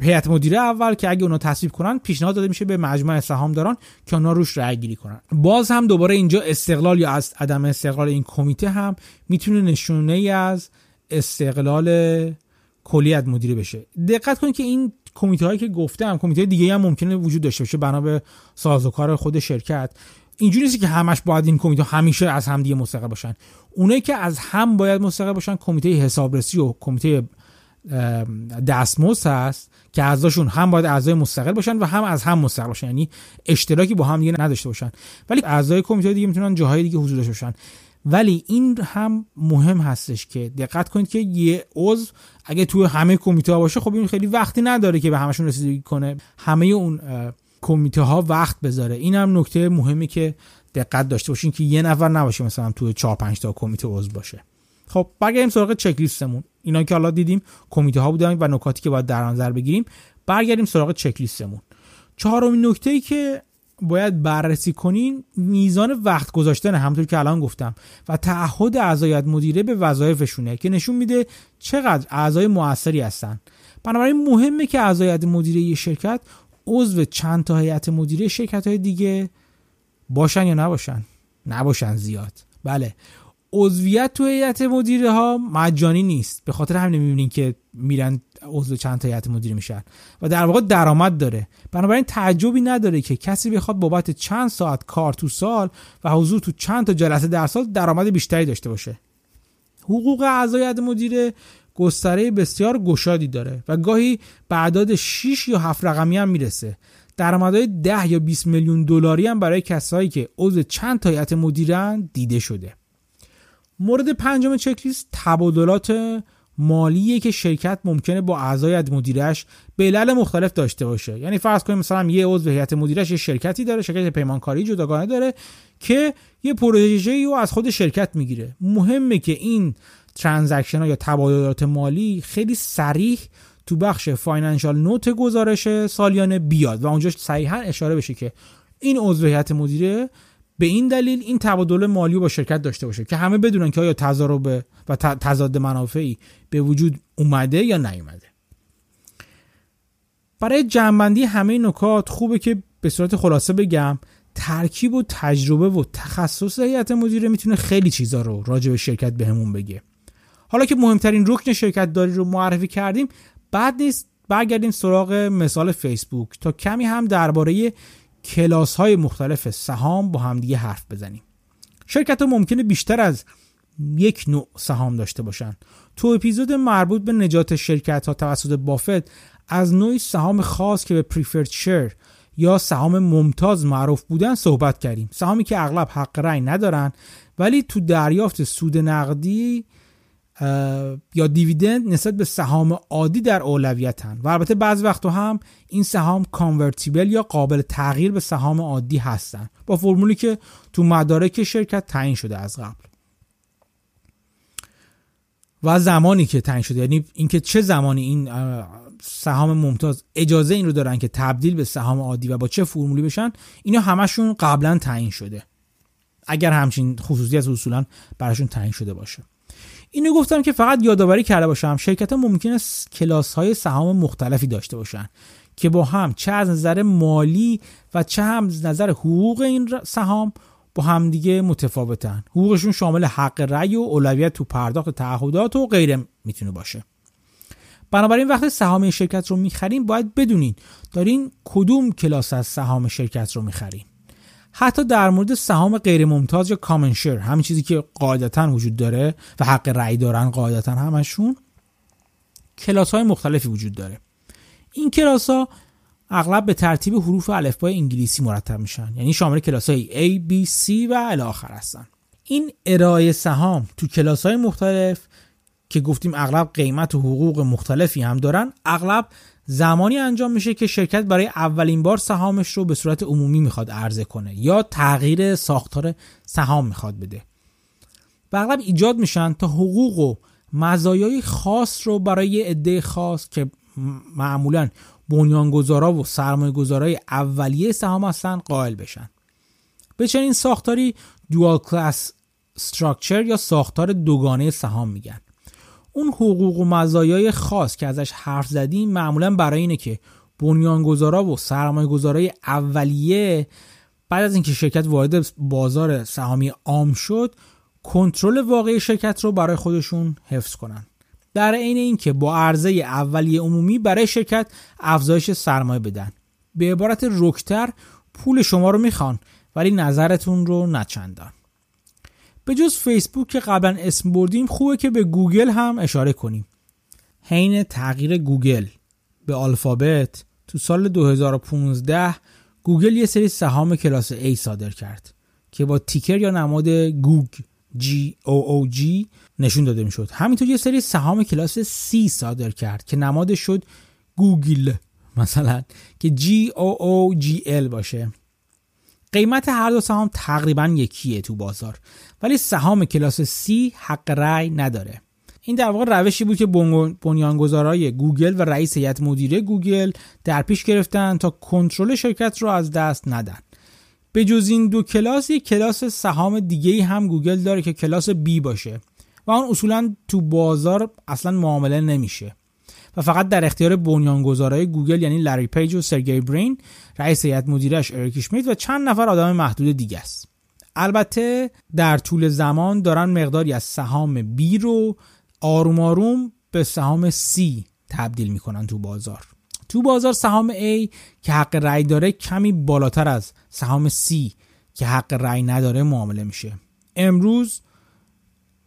Speaker 1: هیئت مدیره اول که اگه اونا تصویب کنن پیشنهاد داده میشه به مجمع سهامداران که اونا روش رأی گیری کنن. باز هم دوباره اینجا استقلال یا از عدم استقلال این کمیته هم می‌تونه نشونه ای از استقلال کلیت مدیره بشه. دقت کنید که این کمیته هایی که گفتم کمیته دیگه هم ممکنه وجود داشته باشه بنا به سازوکار خود شرکت. اینجوری نیست که همش باید این کمیته همیشه از هم دیگه مستقل باشن. اونایی که از هم باید مستقل باشن کمیته حسابرسی و کمیته دستمزد هست که اعضاشون هم باید اعضای مستقل باشن و هم از هم مستقل باشن. یعنی اشتراکی با هم دیگه نداشته باشن. ولی اعضای کمیته دیگه می‌تونن جاهای دیگه حضور داشته باشن. ولی این هم مهم هستش که دقت کنید که یه عضو اگه توی همه کمیته ها باشه خب این خیلی وقتی نداره که به همشون رسیدگی کنه. همه اون کمیته ها وقت بذاره. این هم نکته مهمی که دقت داشته باشین که یه نفر نباشه مثلا توی 4 5 تا کمیته عضو باشه. خب برگردیم سراغ چک لیستمون اینا که حالا دیدیم کمیته ها بودن و نکاتی که باید در نظر بگیریم. برگردیم سراغ چک لیستمون چهارمین نکته ای که باید بررسی کنین میزان وقت گذاشتن همونطور که الان گفتم و تعهد اعضای مدیره به وظایفشونه که نشون میده چقدر اعضای موثری هستن. بنابراین مهمه که اعضای مدیره یه شرکت عضو چند تا هیئت مدیره شرکت های دیگه باشن یا نباشن؟ نباشن زیاد. بله. عضویت تو هیئت مدیره ها مجانی نیست. به خاطر همین می‌بینین که میرن عضو چند تا هیئت مدیره میشن و در واقع درآمد داره. بنابراین تعجبی نداره که کسی بخواد بابت چند ساعت کار تو سال و حضور تو چند تا جلسه در سال درآمد بیشتری داشته باشه. حقوق اعضای هیئت مدیره گستره بسیار گشادی داره و گاهی به اعداد 6 یا 7 رقمی هم می‌رسه. درآمدهای 10 یا 20 میلیون دلاری هم برای کسایی که عضو چند تا هیئت مدیره دیده شده. مورد پنجم چکلیست تبادلات مالیه که شرکت ممکنه با اعضای مدیرش به علل مختلف داشته باشه. یعنی فرض کنیم مثلا یه عضو هیئت مدیرش یه شرکتی داره شرکت پیمانکاری جداگانه داره که یه پروژه رو از خود شرکت می‌گیره. مهمه که این ترانزکشن ها یا تبادلات مالی خیلی سریح تو بخش فاینانشال نوت گزارش سالیانه بیاد و اونجا صحیحا اشاره بشه که این عضو هیئت مدیره به این دلیل این تبادل مالی با شرکت داشته باشه که همه بدونن که آیا تضارب و تضاد منافعی به وجود اومده یا نیومده. برای جنبندی همه نکات خوبه که به صورت خلاصه بگم ترکیب و تجربه و تخصص هیئت مدیره می‌تونه خیلی چیزا رو راجع به شرکت بهمون بگه. حالا که مهمترین رکن شرکت داری رو معرفی کردیم بعد نیست برگردیم سراغ مثال فیسبوک تا کمی هم درباره کلاس های مختلف سهام با همدیگه حرف بزنیم. شرکت ها ممکنه بیشتر از یک نوع سهام داشته باشن. تو اپیزود مربوط به نجات شرکت ها توسط بافت از نوعی سهام خاص که به پریفرد شیر یا سهام ممتاز معروف بودن صحبت کردیم. سهامی که اغلب حق رأی ندارن ولی تو دریافت سود نقدی یا دیویدند نسبت به سهام عادی در اولویتن. و البته بعض وقت هم این سهام کانورتیبل یا قابل تغییر به سهام عادی هستن. با فرمولی که تو مدارک شرکت تعیین شده از قبل. و زمانی که تعیین شده یعنی اینکه چه زمانی این سهام ممتاز اجازه این رو دارن که تبدیل به سهام عادی و با چه فرمولی بشن اینا همشون قبلا تعیین شده. اگر همچین خصوصیت اصولا براشون تعیین شده باشه. اینو گفتم که فقط یادآوری کرده باشم شرکت ها ممکنه کلاس های سهام مختلفی داشته باشن که با هم چه از نظر مالی و چه هم از نظر حقوق این سهام با همدیگه متفاوتن. حقوقشون شامل حق رأی و اولویت تو پرداخت تعهدات و غیره می‌تونه باشه. بنابراین وقتی سهام شرکت رو می‌خرین باید بدونین دارین کدوم کلاس از سهام شرکت رو می‌خرین. حتی در مورد سهام غیر ممتاز یا کامن شیر همین چیزی که قاعدتا وجود داره و حق رأی دارن قاعدتا همشون کلاس های مختلفی وجود داره. این کلاس ها اغلب به ترتیب حروف الفبای انگلیسی مرتب میشن. یعنی شامل کلاس های A, B, C و الی آخر هستن. این ارائه سهام تو کلاس های مختلف که گفتیم اغلب قیمت و حقوق مختلفی هم دارن اغلب زمانی انجام میشه که شرکت برای اولین بار سهامش رو به صورت عمومی می‌خواد عرضه کنه یا تغییر ساختار سهام می‌خواد بده. و ایجاد میشن تا حقوق و مزایای خاص رو برای عده خاص که معمولا بنیانگذارا و سرمایه گذارای اولیه سهام هستن قائل بشن. به چنین ساختاری دوال کلاس استراکچر یا ساختار دوگانه سهام میگن. اون حقوق و مزایای خاص که ازش حرف زدیم معمولا برای اینه که بنیانگذارا و سرمایه گذارای اولیه بعد از اینکه شرکت وارد بازار سهامی عام شد کنترل واقعی شرکت رو برای خودشون حفظ کنن. در عین اینکه با عرضه اولیه عمومی برای شرکت افزایش سرمایه بدن. به عبارت رکتر پول شما رو می‌خوان ولی نظرتون رو نچندان به جز فیسبوک که قبلا اسم بردیم خوبه که به گوگل هم اشاره کنیم. حین تغییر گوگل. به آلفابت تو سال 2015 گوگل یه سری سهام کلاس A صادر کرد که با ticker یا نماد گوگ G O O G نشون داده می‌شد. همینطور یه سری سهام کلاس C صادر کرد که نماد شد گوگل مثلا که G O O G L باشه. قیمت هر دو سهام تقریبا یکیه تو بازار. ولی سهام کلاس C حق رأی نداره. این در واقع روشی بود که بنیانگذارای گوگل و رئیس هیئت مدیره گوگل در پیش گرفتن تا کنترل شرکت رو از دست ندن. به جز این دو کلاس یک کلاس سهام دیگه هم گوگل داره که کلاس B باشه و آن اصولا تو بازار اصلا معامله نمیشه. و فقط در اختیار بنیانگذارای گوگل یعنی لری پیج و سرگی برین رئیس هیئت مدیرش اریک شمیت و چند نفر آدم محدود دیگه است. البته در طول زمان دارن مقداری از سهام B رو آروم آروم به سهام C تبدیل می‌کنن تو بازار. تو بازار سهام A که حق رأی داره کمی بالاتر از سهام C که حق رأی نداره معامله میشه. امروز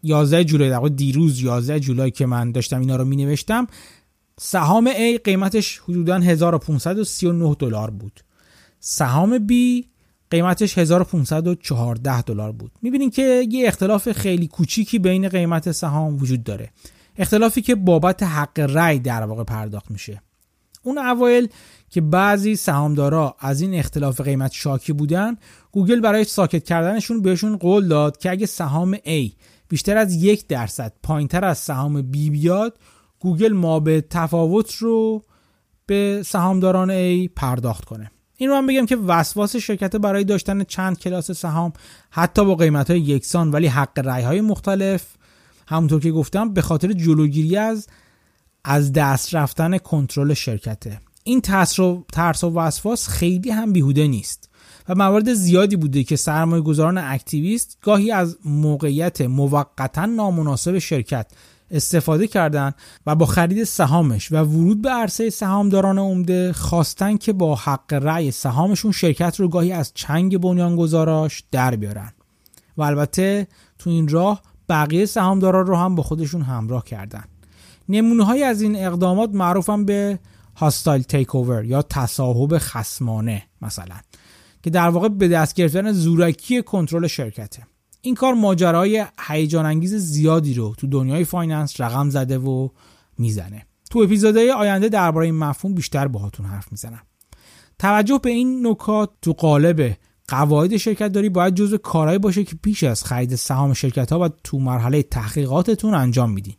Speaker 1: 11 جولای دیروز 11 جولای که من داشتم اینا رو می نوشتم سهام A قیمتش حدودا 1539 دلار بود. سهام B قیمتش 1514 دلار بود. می‌بینین که یه اختلاف خیلی کوچیکی بین قیمت سهام وجود داره. اختلافی که بابت حق رأی در واقع پرداخت میشه. اون اوایل که بعضی سهامدارا از این اختلاف قیمت شاکی بودن گوگل برای ساکت کردنشون بهشون قول داد که اگه سهام A بیشتر از یک درصد پایینتر از سهام B بیاد گوگل ما به تفاوت رو به سهامداران A پرداخت کنه. این رو هم بگم که وسواس شرکت برای داشتن چند کلاس سهام حتی با قیمت های یکسان ولی حق رای های مختلف همونطور که گفتم به خاطر جلوگیری از از دست رفتن کنترل شرکته. این ترس و وسواس خیلی هم بیهوده نیست و موارد زیادی بوده که سرمایه گذاران اکتیویست گاهی از موقعیت موقتا نامناسب شرکت استفاده کردند و با خرید سهامش و ورود به عرصه سهامداران عمده خواستن که با حق رأی سهامشون شرکت رو گاهی از چنگ بنیانگذاراش در بیارن. و البته تو این راه بقیه سهامداران رو هم با خودشون همراه کردن. نمونه از این اقدامات معروفن به hostile takeover یا تصاحب خسمانه مثلا که در واقع به دست گرفتن زورکی کنترل شرکته. این کار ماجرای هیجان انگیز زیادی رو تو دنیای finance رقم زده و می‌زنه. تو اپیزودهای آینده درباره این مفهوم بیشتر باهاتون حرف می‌زنم. توجه به این نکات تو قالب قواعد شرکت داری باید جزو کارهایی باشه که پیش از خرید سهام شرکت ها و تو مرحله تحقیقاتتون انجام میدین.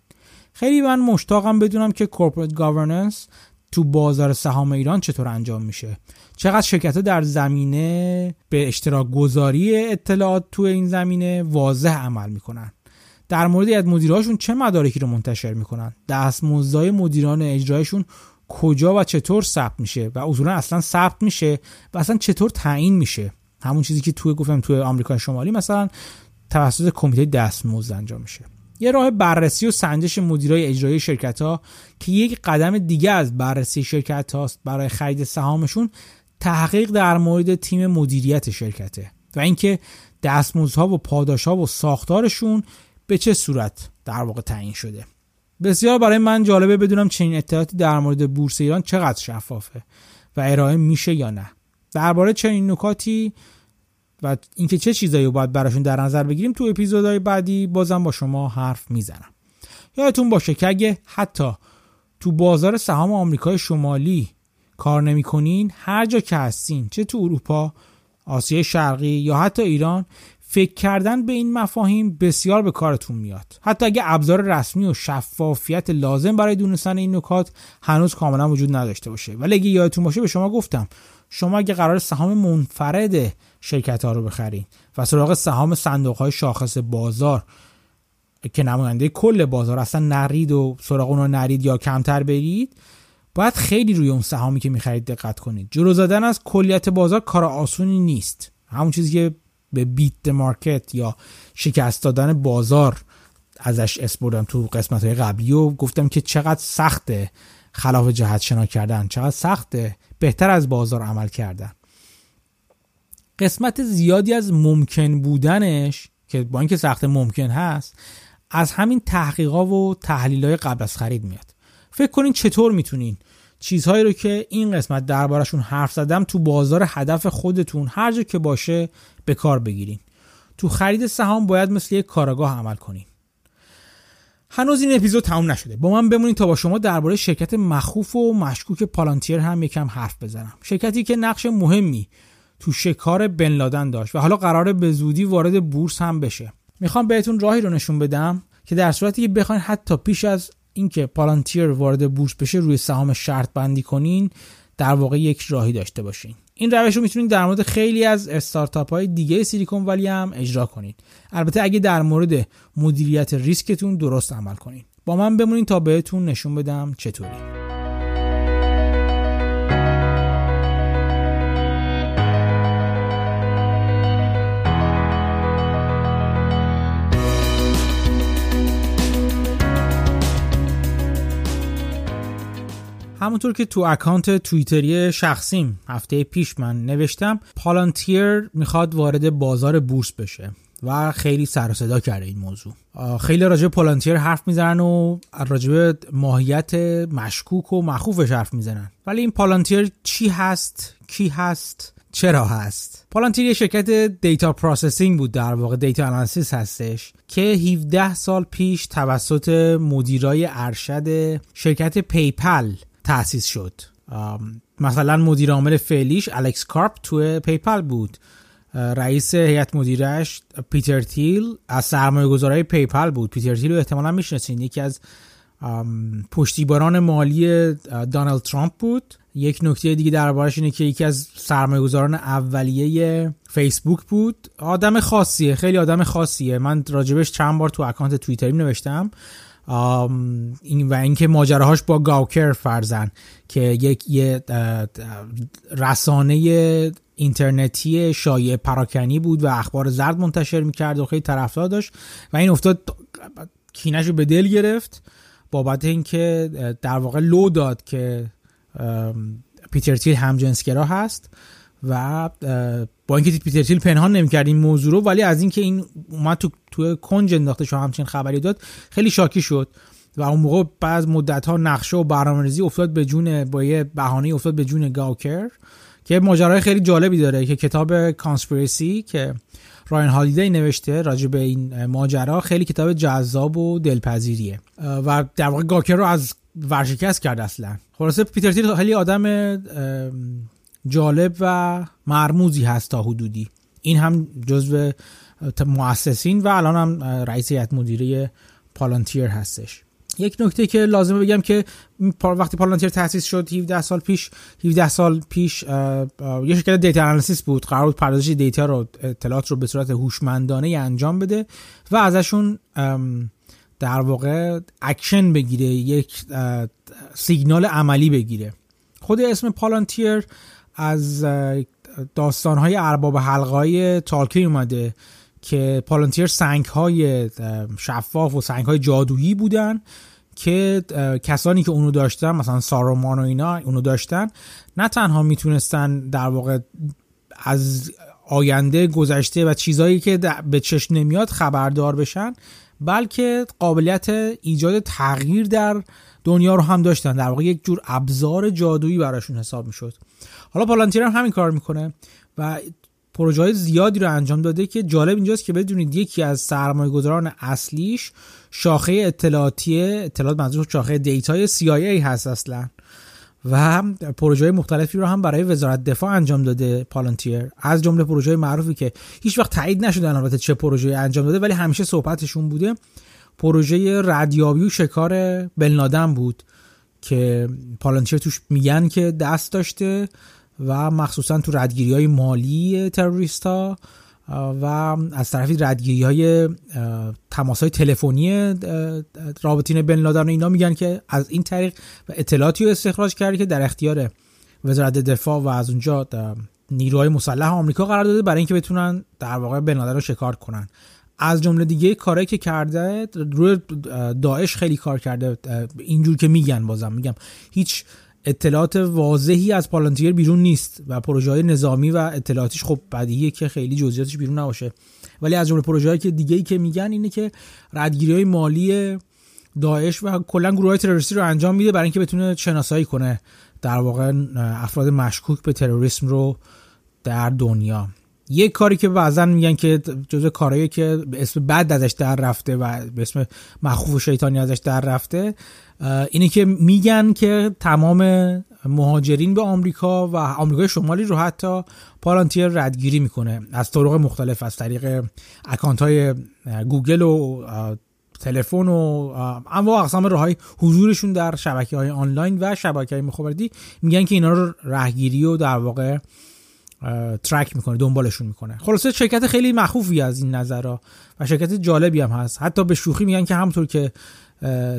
Speaker 1: خیلی من مشتاقم بدونم که کورپورات گاورننس تو بازار سهام ایران چطور انجام میشه. چقدر شرکت ها در زمینه به اشتراک گذاری اطلاعات تو این زمینه واضح عمل می‌کنن. در مورد از مدیرهاشون چه مدارکی رو منتشر می‌کنن؟ دستمزدهای مدیران اجرایشون کجا و چطور ثبت میشه؟ و اصولا اصلا ثبت میشه و اصلا چطور تعیین میشه؟ همون چیزی که توی گفتم توی آمریکا شمالی مثلا توسط کمیته دستمزد انجام میشه. یه راه بررسی و سنجش مدیرای اجرایی شرکت ها که یک قدم دیگه از بررسی شرکت هاست برای خرید سهامشون تحقیق در مورد تیم مدیریت شرکته و اینکه دستمزدها و پاداشها و ساختارشون به چه صورت در واقع تعیین شده. بسیار برای من جالبه بدونم چنین اطلاعاتی در مورد بورس ایران چقدر شفافه و ارائه میشه یا نه. درباره چنین نکاتی و اینکه چه چیزایی باید براشون در نظر بگیریم تو اپیزودهای بعدی بازم با شما حرف می‌زنم. یادتون باشه که اگه حتی تو بازار سهام آمریکای شمالی کار نمی‌کنین؟ هر جا که هستین چه تو اروپا آسیای شرقی یا حتی ایران فکر کردن به این مفاهیم بسیار به کارتون میاد. حتی اگه ابزار رسمی و شفافیت لازم برای دونستن این نکات هنوز کاملا وجود نداشته باشه. ولی اگه یادتون باشه به شما گفتم شما اگه قرار سهام منفرد شرکت ها رو بخرید و سراغ سهام صندوق های شاخص بازار که نماینده کل بازار اصلا نرید و سراغ اون رو نرید یا کمتر برید باید خیلی روی اون سهامی که می‌خرید دقت کنید. جلو زدن از کلیت بازار کار آسونی نیست. همون چیزی که به بیت مارکت یا شکست دادن بازار ازش اسپردم تو قسمت های قبلی و گفتم که چقدر سخته خلاف جهت شنا کردن. چقدر سخته بهتر از بازار عمل کردن. قسمت زیادی از ممکن بودنش که با اینکه سخت ممکن هست از همین تحقیقا و تحلیل های قبل از خرید میاد. فکر کنین چطور می‌تونین چیزهایی رو که این قسمت دربارشون حرف زدم تو بازار هدف خودتون هر جا که باشه به کار بگیرین. تو خرید سهام باید مثل یک کاراگاه عمل کنین. هنوز این اپیزود تموم نشده. با من بمونید تا با شما درباره شرکت مخوف و مشکوک پالانتیر هم یکم حرف بزنم. شرکتی که نقش مهمی تو شکار بن لادن داشت و حالا قراره به زودی وارد بورس هم بشه. می‌خوام بهتون راهی رو نشون بدم که در صورتی که بخواین حتی پیش از اینکه پالانتیر وارد بورس بشه روی سهام شرط بندی کنین در واقع یک راهی داشته باشین. این روش رو می‌تونید در مورد خیلی از استارتاپ های دیگه سیلیکون ولی هم اجرا کنید. البته اگه در مورد مدیریت ریسکتون درست عمل کنید با من بمونید تا بهتون نشون بدم چطوری. همونطور که تو اکانت توییتری شخصیم هفته پیش من نوشتم پالانتیر می‌خواد وارد بازار بورس بشه و خیلی سر صدا کرده این موضوع. خیلی راجع پالانتیر حرف می‌زنن و راجع ماهیت مشکوک و مخوفش حرف می‌زنن. ولی این پالانتیر چی هست؟ کی هست؟ چرا هست؟ پالانتیر یه شرکت data processing بود در واقع data analysis هستش که 17 سال پیش توسط مدیرای ارشد شرکت پیپل تأسیس شد. مثلا مدیر عامل فعلیش الکس کارپ تو پیپل بود. رئیس هیئت مدیرش پیتر تیل از سرمایه گذارای پیپل بود. پیتر تیل رو احتمالا می‌شناسین. یکی از پشتیبانان مالی دانالد ترامپ بود. یک نکته دیگه دربارش اینه که یکی از سرمایه گذاران اولیه فیسبوک بود. آدم خاصیه خیلی آدم خاصیه. من راجبش چند بار تو اکانت توییتری نوشتم. این و اینکه ماجراهاش با گاوکر فرزن که یک یه رسانه اینترنتی شایع پراکنی بود و اخبار زرد منتشر می‌کرد و خیلی طرفدار داشت و این افتاد کینش رو به دل گرفت بابت اینکه در واقع لو داد که پیتر تیل همجنسگرا هست. و با اینکه پیتر تیل پنهان نمی‌کرد این موضوع رو ولی از اینکه این اومد تو تو کنج انداخته شو همچین خبری داد خیلی شاکی شد. و اون موقع بعد مدت ها نقشه و برنامه‌ریزی افتاد به جون با یه بهانه افتاد به جون گاوکر که ماجرای خیلی جالبی داره که کتاب کانسپیرسی که راین هالیدی نوشته راجع به این ماجرا خیلی کتاب جذاب و دلپذیریه. و در واقع گاکر رو از ورشکست کرد اصلا. خلاصه پیتر تیل خیلی آدم جالب و مرموزی هست تا حدودی. این هم جزو مؤسسین و الان هم رئیس هیئت مدیره پالانتیر هستش. یک نکته که لازمه بگم که وقتی پالانتیر تأسیس شد 17 سال پیش 17 سال پیش یه شرکت data analysis بود قرار بود پردازش data رو اطلاعات رو به صورت هوشمندانه انجام بده و ازشون در واقع اکشن بگیره یک سیگنال عملی بگیره. خود اسم پالانتیر از داستانهای ارباب حلقای تالکی اومده که پالانتیر سنگ های شفاف و سنگ های جادویی بودن که کسانی که اونو داشتن مثلا سارومان و اینا اونو داشتن نه تنها می‌تونستن در واقع از آینده گذشته و چیزهایی که به چشم نمیاد خبردار بشن بلکه قابلیت ایجاد تغییر در دنیا رو هم داشتن. در واقع یک جور ابزار جادویی براشون حساب می‌شد. حالا پالانتیر هم همین کار می‌کنه و پروژه های زیادی رو انجام داده که جالب اینجاست که بدونید یکی از سرمایه گذاران اصلیش شاخه اطلاعاتی اطلاعات منظور شاخه دیتای CIA هست اصلا و پروژه مختلفی رو هم برای وزارت دفاع انجام داده پالانتیر از جمله پروژه معروفی که هیچ وقت تایید نشده البته چه پروژه انجام داده ولی همیشه صحبتشون بوده. پروژه ردیابی و شکار بلنادن بود. که پالانتیر توش میگن که دست داشته و مخصوصا تو ردگیری های مالی تروریست ها و از طرفی ردگیری های تماس های تلفنی رابطین بن لادن اینا میگن که از این طریق و اطلاعاتی رو استخراج کرده که در اختیار وزارت دفاع و از اونجا نیروهای مسلح آمریکا قرار داده برای اینکه بتونن در واقع بن لادن رو شکار کنن. از جمله دیگه کاری که کرده روی داعش خیلی کار کرده اینجور که میگن بازم میگم هیچ اطلاعات واضحی از پالانتیر بیرون نیست و پروژه های نظامی و اطلاعاتیش خب بدیهیه که خیلی جزئیاتش بیرون نباشه. ولی از جمله پروژه که دیگه ای که میگن اینه که ردگیری های مالی داعش و کلا گروه های تروریستی رو انجام میده برای اینکه بتونه شناسایی کنه در واقع افراد مشکوک به تروریسم رو در دنیا. یک کاری که بعضا میگن که جزء کارهایی که به اسم بد ازش در رفته و به اسم مخوف و شیطانی ازش در رفته اینه که میگن که تمام مهاجرین به آمریکا و آمریکای شمالی رو حتی پالانتیر ردگیری می‌کنه. از طرق مختلف از طریق اکانت های گوگل و تلفن و انواع اقسام راه های حضورشون در شبکه های آنلاین و شبکه های مخابراتی میگن که اینا رو رهگیری و در واقع ترک می‌کنه دنبالشون می‌کنه. خلاصه شرکت خیلی مخوفی از این نظرها و شرکت جالبی هم هست. حتی به شوخی میگن که همطور که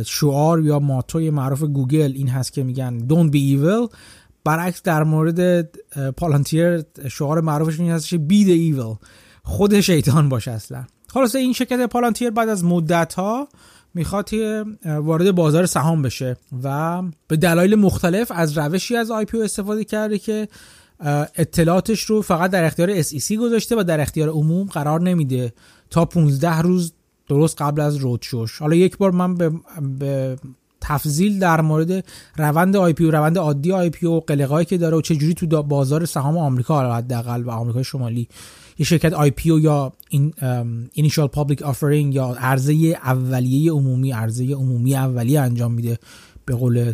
Speaker 1: شعار یا ماتوی معروف گوگل این هست که میگن don't be evil. برعکس در مورد پالانتیر شعار معروفش این هست که be the evil. خود شیطان باشه اصلا. خلاصه این شرکت پالانتیر بعد از مدت ها می‌خواد وارد بازار سهام بشه و به دلایل مختلف از روشی از IPO استفاده کرده که اطلاعاتش رو فقط در اختیار SEC گذاشته و در اختیار عموم قرار نمیده تا 15 روز درست قبل از ورودش. حالا یک بار من به, به تفصیل در مورد روند IPO روند عادی IPO قلقایی که داره و چه جوری تو بازار سهام آمریکا حداقل و آمریکای شمالی یه شرکت IPO یا این initial public offering یا عرضه اولیه عمومی عرضه عمومی اولیه انجام میده به قول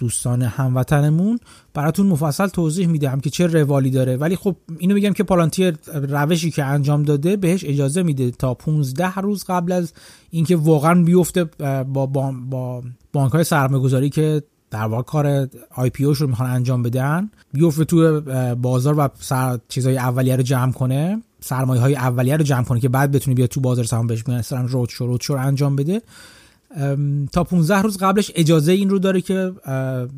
Speaker 1: دوستان هموطنمون براتون مفصل توضیح میدم که چه روالی داره. ولی خب اینو میگم که پالانتیر روشی که انجام داده بهش اجازه میده تا 15 روز قبل از اینکه واقعا بیفته با با, با بانک های سرمایه‌گذاری که در واقع کار IPO رو می‌خوان انجام بدن بیفته تو بازار و سر چیزای اولیه رو جمع کنه سرمایه های اولیه رو جمع کنه که بعد بتونه بیاد تو بازار سهام بهش شو رود شو انجام بده. تا 15 روز قبلش اجازه این رو داره که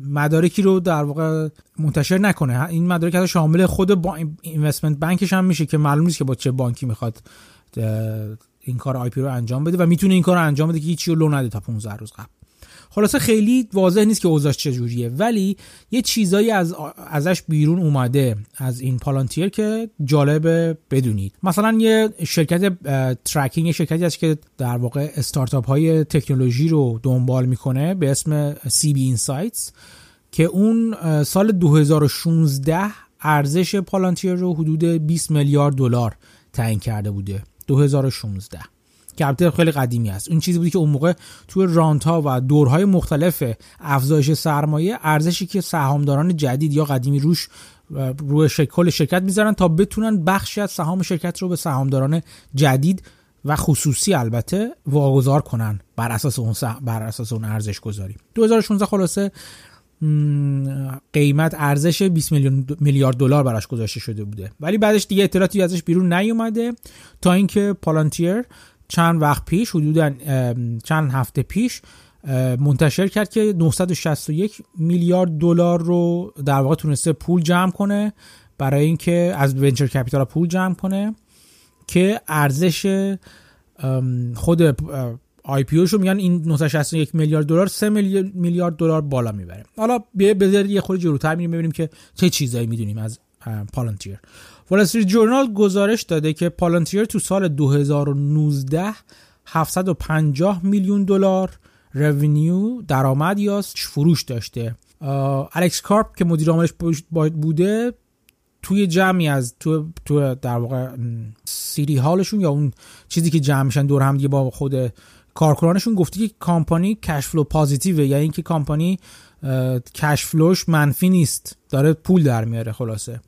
Speaker 1: مدارکی رو در واقع منتشر نکنه. این مدارک حتی شامل خود با اینوستمنت بانکش هم میشه که معلوم نیست که با چه بانکی می‌خواد این کار آی پی رو انجام بده و می‌تونه این کار رو انجام بده که هیچی رو لو نده تا 15 روز قبل. خلاصه خیلی واضح نیست که اوضاعش چجوریه ولی یه چیزایی از ازش بیرون اومده از این پالانتیر که جالبه بدونید. مثلا یه شرکت tracking شرکتی هست که در واقع استارتاپ های تکنولوژی رو دنبال می‌کنه به اسم CB Insights که اون سال 2016 ارزش پالانتیر رو حدود 20 میلیارد دلار تعیین کرده بوده. 2016 که خیلی قدیمی است. این چیزی بوده که اون موقع توی رانت ها و دورهای مختلف افزایش سرمایه ارزشی که سهامداران جدید یا قدیمی روش روی کل شرکت می‌ذارن تا بتونن بخشی از سهام شرکت رو به سهامداران جدید و خصوصی البته واگذار کنن بر اساس اون بر اساس اون ارزش گذاری 2016 خلاصه قیمت ارزش 20 میلیون میلیارد دلار براش گذاشته شده بوده. ولی بعدش دیگه اطلاعاتی ازش بیرون نیومده تا اینکه پالانتیر چند وقت پیش حدودا چند هفته پیش منتشر کرد که 961 میلیارد دلار رو در واقع تونسته پول جمع کنه برای اینکه از venture capital پول جمع کنه که ارزش خود IPO رو میگن این 961 میلیارد دلار 3 میلیارد دلار بالا می‌بره. حالا بذارید یه خورده جلوتر میریم ببینیم که چه چیزایی می‌دونیم از پالانتیر وال جورنال گزارش داده که پالانتیر تو سال 2019 750 میلیون دلار revenue درآمد یا فروش داشته. الکس کارپ که مدیر عاملش بوده توی جمعی از تو تو در واقع city hall شون یا اون چیزی که جمع میشن دور هم دیگه با خود کارکنانشون گفته که company cash flow positive ه یعنی اینکه کامپانی cash flow ش منفی نیست. داره پول در میاره خلاصه.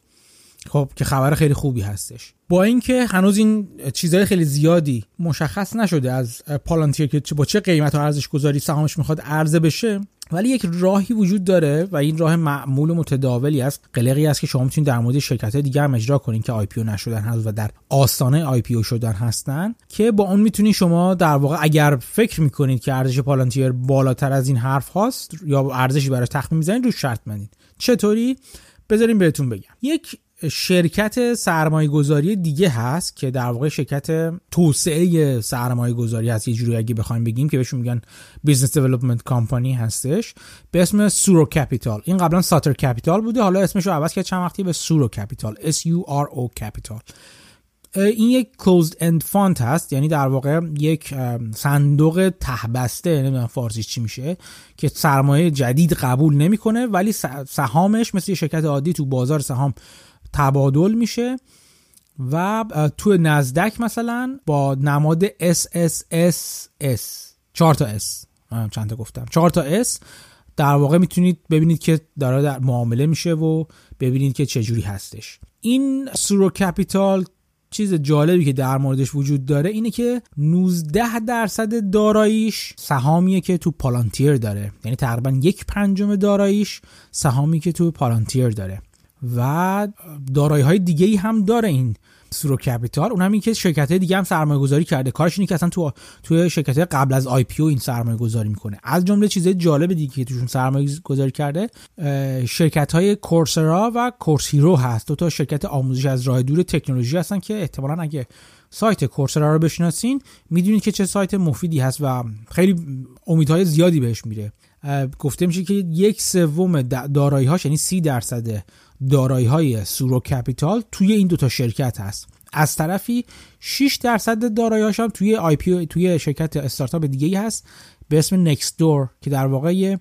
Speaker 1: خب که خبر خیلی خوبی هستش. با اینکه هنوز این چیزهای خیلی زیادی مشخص نشده از Palantir که با چه قیمت و ارزش گذاری سهامش می‌خواد عرضه بشه ولی یک راهی وجود داره و این راه معمول و متداولی است قلقی است که شما می‌تونید در مورد شرکت دیگه هم اجرا کنین که IPO نشدن هست و در آستانه IPO شدن هستن که با اون می‌تونید شما در واقع اگر فکر می‌کنید که ارزش Palantir بالاتر از این حرف هاست یا ارزشی برای تخمین می‌زنید رو شرط بندید چطوری؟ بذاریم بهتون بگم. یک شرکت سرمایه گذاری دیگه هست که در واقع شرکت توسعه سرمایه گذاری هست. یه جوری اگه بخوایم بگیم که بهشون میگن business development company هستش به اسم SuRo Capital این قبلا Sutter Capital بوده. حالا اسمش رو عوض کرد. چند وقتی به SuRo Capital S U R O Capital این یک closed end fund هست. یعنی در واقع یک صندوق ته‌بسته نمی‌دونم فارسیش چی میشه که سرمایه جدید قبول نمی‌کنه ولی سهامش مثل شرکت عادی تو بازار سهام تبادل میشه و تو نزدک مثلا با نماد SSSS 4 تا S. چند تا گفتم. 4 تا S. در واقع می‌تونید ببینید که داره در معامله میشه و ببینید که چجوری هستش. این سورو کپیتال چیز جالبی که در موردش وجود داره اینه که 19 درصد داراییش سهامیه که تو پالانتیر داره. یعنی تقریبا یک پنجم داراییش سهامی که تو Palantir داره. و دارایی های دیگه ای هم داره این SuRo Capital. اون هم این که شرکت دیگه هم سرمایه گذاری کرده. کارش اینه که اصلا تو توی شرکت قبل از IPO سرمایه گذاری می‌کنه. از جمله چیزای جالب دیگه که توشون سرمایه گذاری کرده شرکت های Coursera و Course Hero هست. دو تا شرکت آموزش از راه دور تکنولوژی هستن که احتمالا اگه سایت Coursera رو بشناسین می‌دونید که چه سایت مفیدی هست و خیلی امیدهای زیادی بهش میره. گفته میشه که یک سوم دارایی هاش یعنی سی درصد دارایی های SuRo Capital توی این دوتا شرکت هست. از طرفی 6 درصد دارایی‌هاش هم توی IPO توی شرکت استارتاپ دیگه ای هست به اسم Nextdoor که در واقع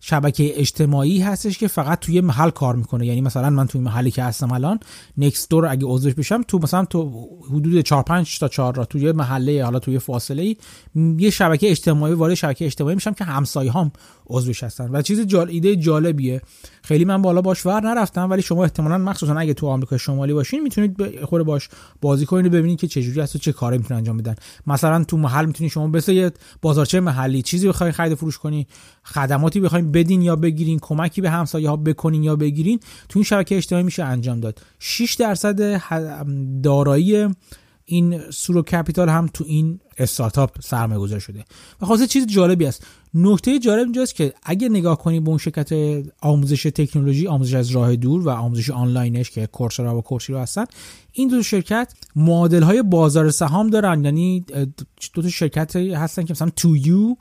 Speaker 1: شبکه اجتماعی هستش که فقط توی محل کار می‌کنه. یعنی مثلا من توی محلی که هستم الان Nextdoor اگه عضوش بشم تو مثلا تو حدود 4 5 تا 4 راه توی محله حالا توی فاصله ای یه شبکه اجتماعی وارد شبکه اجتماعی میشم که همسایه هم عضوش هستن. و چیز جال... ایده جالبیه. خیلی من بالا باش ور نرفتم ولی شما احتمالا مخصوصا اگه تو آمریکا شمالی باشین می‌تونید خود باش بازی کنید ببینید که چجوری هست و چه کاری می‌تونن انجام بدن. مثلا تو محل می‌تونید شما مثل بازارچه محلی چیزی بخواید خرید فروش کنی خدماتی بخواید بدین یا بگیرین کمکی به همسایه ها بکنین یا بگیرین تو این شبکه اجتماعی میشه انجام داد. 6 درصد دارایی این سورو کپیتال هم تو این استارتاپ سرمایه گذاری شده. و خاصه چیز جالبی است. نکته جالب اینجاست که اگه نگاه کنید به اون شرکت آموزش تکنولوژی آموزش از راه دور و آموزش آنلاینش که کورسرا و کورسیرو هستن این دو شرکت معادل های بازار سهام دارن. یعنی دو تا شرکت هستن که مثلا 2U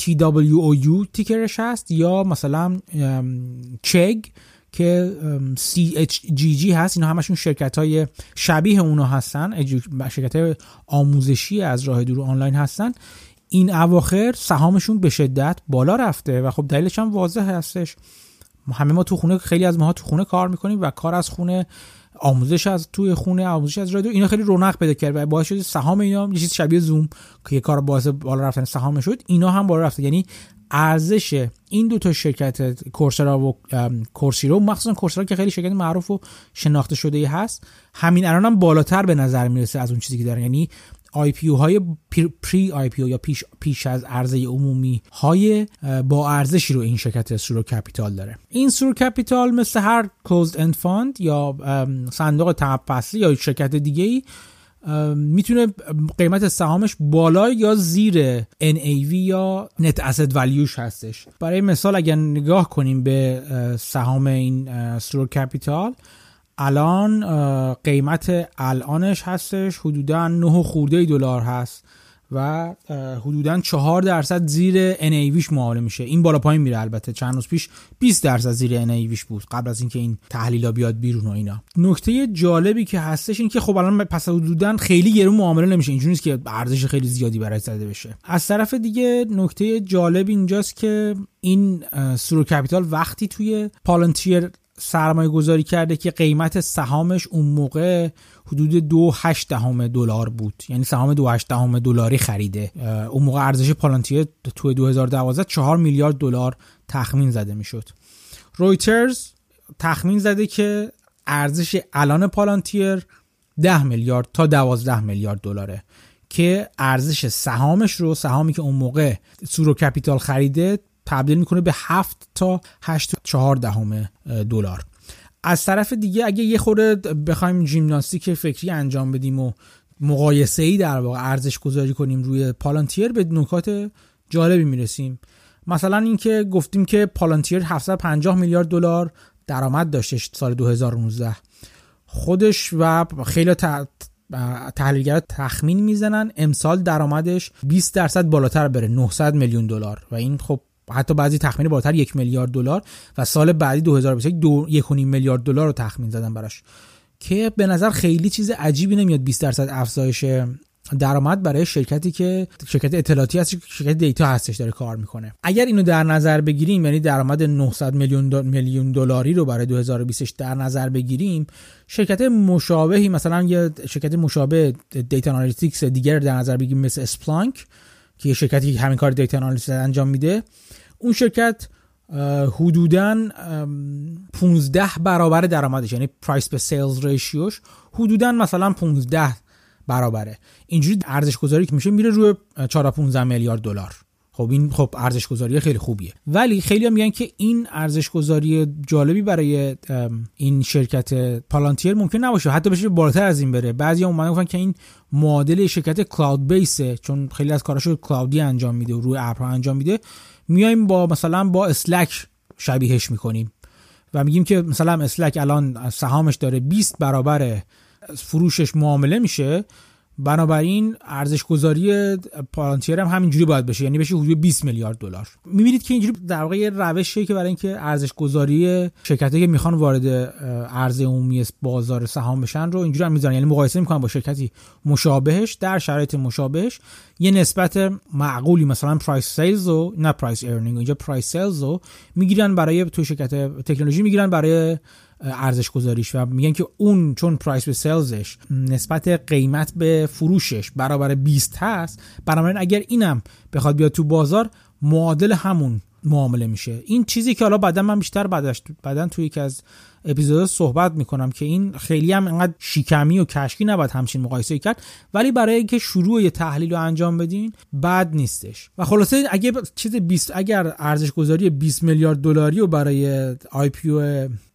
Speaker 1: TWOU تیکرش هست یا مثلا چگ که CHGG هست اینا همشون شرکت های شبیه اونا هستن شرکت های آموزشی از راه دور آنلاین هستن. این اواخر سهامشون به شدت بالا رفته و خب دلیلش هم واضح هستش. همه ما تو خونه خیلی از ماها تو خونه کار می‌کنیم و کار از خونه آموزش از توی خونه آموزش از رادیو اینا خیلی رونق پیدا کرد و باعث شد سهام اینا یه چیز شبیه زوم که یه کار باعث بالا رفتن سهام شد اینا هم بالا رفته. یعنی ارزش این دو تا شرکت Coursera و Course Hero مخصوصا Coursera که خیلی شرکت معروف و شناخته شده ای هست همین الان هم بالاتر به نظر می‌رسه از اون چیزی که دارن. یعنی IPO های pre-IPO یا پیش, پیش از عرضه عمومی های با ارزشی رو این شرکت SuRo Capital داره. این SuRo Capital مثل هر closed end fund یا صندوق ته‌بسته یا شرکت دیگه ای می‌تونه قیمت سهامش بالا یا زیر NAV یا نت asset valueش هستش. برای مثال اگر نگاه کنیم به سهام این سورو کپیتال الان قیمت الانش هستش حدودا 9 خورده دلار هست. و حدودا 4 درصد زیر NAVش معامله میشه. این بالا پایین میره البته. چند روز پیش 20 درصد زیر NAVش بود قبل از اینکه این تحلیلا بیاد بیرون و اینا. نکته جالبی که هستش این که خب الان پس حدودا خیلی گرون معامله نمیشه. اینجوری نیست که ارزش خیلی زیادی برای زده بشه. از طرف دیگه نکته جالب اینجاست که این سورو کپیتال وقتی توی پالنتیر سرمایه گذاری کرده که قیمت سهامش اون موقع حدود دو هشت دهم دلار بود. یعنی سهام دو هشت دهم دلاری خریده. اون موقع ارزش پالانتیه تو 2012 4 میلیارد دلار تخمین زده می‌شد. رویترز تخمین زده که ارزش الان پالانتیر 10 میلیارد تا 12 میلیارد دلاره که ارزش سهامش رو سهامی که اون موقع سورو کپیتال خریده تبدیل می‌کنه به 7 تا 8 4 دهم دلار. از طرف دیگه اگه یه خورده بخوایم ژیمناستیک فکری انجام بدیم و مقایسه ای در واقع ارزش گذاری کنیم روی پالانتیر به نکات جالبی می‌رسیم. مثلا اینکه گفتیم که پالانتیر 750 میلیارد دلار درآمد داشته سال 2019 خودش و خیلی تحلیلگرا تخمین می‌زنن امسال درآمدش 20 درصد بالاتر بره 900 میلیون دلار. و این خب حتی بعضی تخمین بالاتر یک میلیارد دلار و سال بعدی 2021 دو یک میلیارد دلار رو تخمین زدن براش. که به نظر خیلی چیز عجیبی نمیاد 20 درصد افزایش درآمد برای شرکتی که شرکت اطلاعاتی هست شرکت دیتا هستش داره کار می‌کنه. اگر اینو در نظر بگیریم یعنی درآمد 900 میلیون میلیون دلاری رو برای 2020 در نظر بگیریم شرکت مشابهی مثلا یه شرکت مشابه data analytics دیگر در نظر بگیریم مثل Splunk که یه شرکتی که همین کار data analytics انجام میده اون شرکت حدودا 15 برابر درآمدش یعنی price به sales ratio ش حدودا مثلا 15 برابره. اینجوری ارزش گذاری که میشه میره روی 4 15 میلیارد دلار. خب این خب ارزش گذاری خیلی خوبیه. ولی خیلی هم میگن که این ارزش گذاری جالبی برای این شرکت پالانتیر ممکن نباشه. حتی بشه بالاتر از این بره. بعضی هم اومدن گفتن که این معادل شرکت کلاود بیسه چون خیلی از کاراشو کلاودی انجام میده و روی اپرا انجام میده. میایم با مثلا با اسلک شبیهش می‌کنیم. و میگیم که مثلا اسلک الان سهامش داره 20 برابر فروشش معامله میشه. بنابراین ارزش گذاری پالانتیر هم همینجوری باید بشه یعنی بشه حدود 20 میلیارد دلار. می‌بینید که اینجوری در واقع روشیه که برای اینکه ارزش گذاری شرکتی که می‌خوان وارد عرضه عمومی بازار سهام بشن رو اینجوری هم می‌ذارن. یعنی مقایسه می‌کنن با شرکتی مشابهش در شرایط مشابهش یه نسبت معقولی مثلا price sales و نه price earning اینجا price sales رو می‌گیرن برای تو شرکت تکنولوژی می‌گیرن برای ارزش گذاریش و میگن که اون چون price به sales ش نسبت قیمت به فروشش برابر 20 هست بنابراین اگر اینم بخواد بیاد تو بازار معادل همون معامله میشه. این چیزی که حالا بعدا من بیشتر بعدش بعدا توی یکی از اپیزود صحبت می‌کنم که این خیلی هم انقدر شیکمی و کشکی نباید همچین مقایسه کرد. ولی برای اینکه شروع یه تحلیل رو انجام بدین بد نیستش. و خلاصه اگه چیز 20 اگر ارزش گذاری 20 میلیارد دلاری رو برای آی پی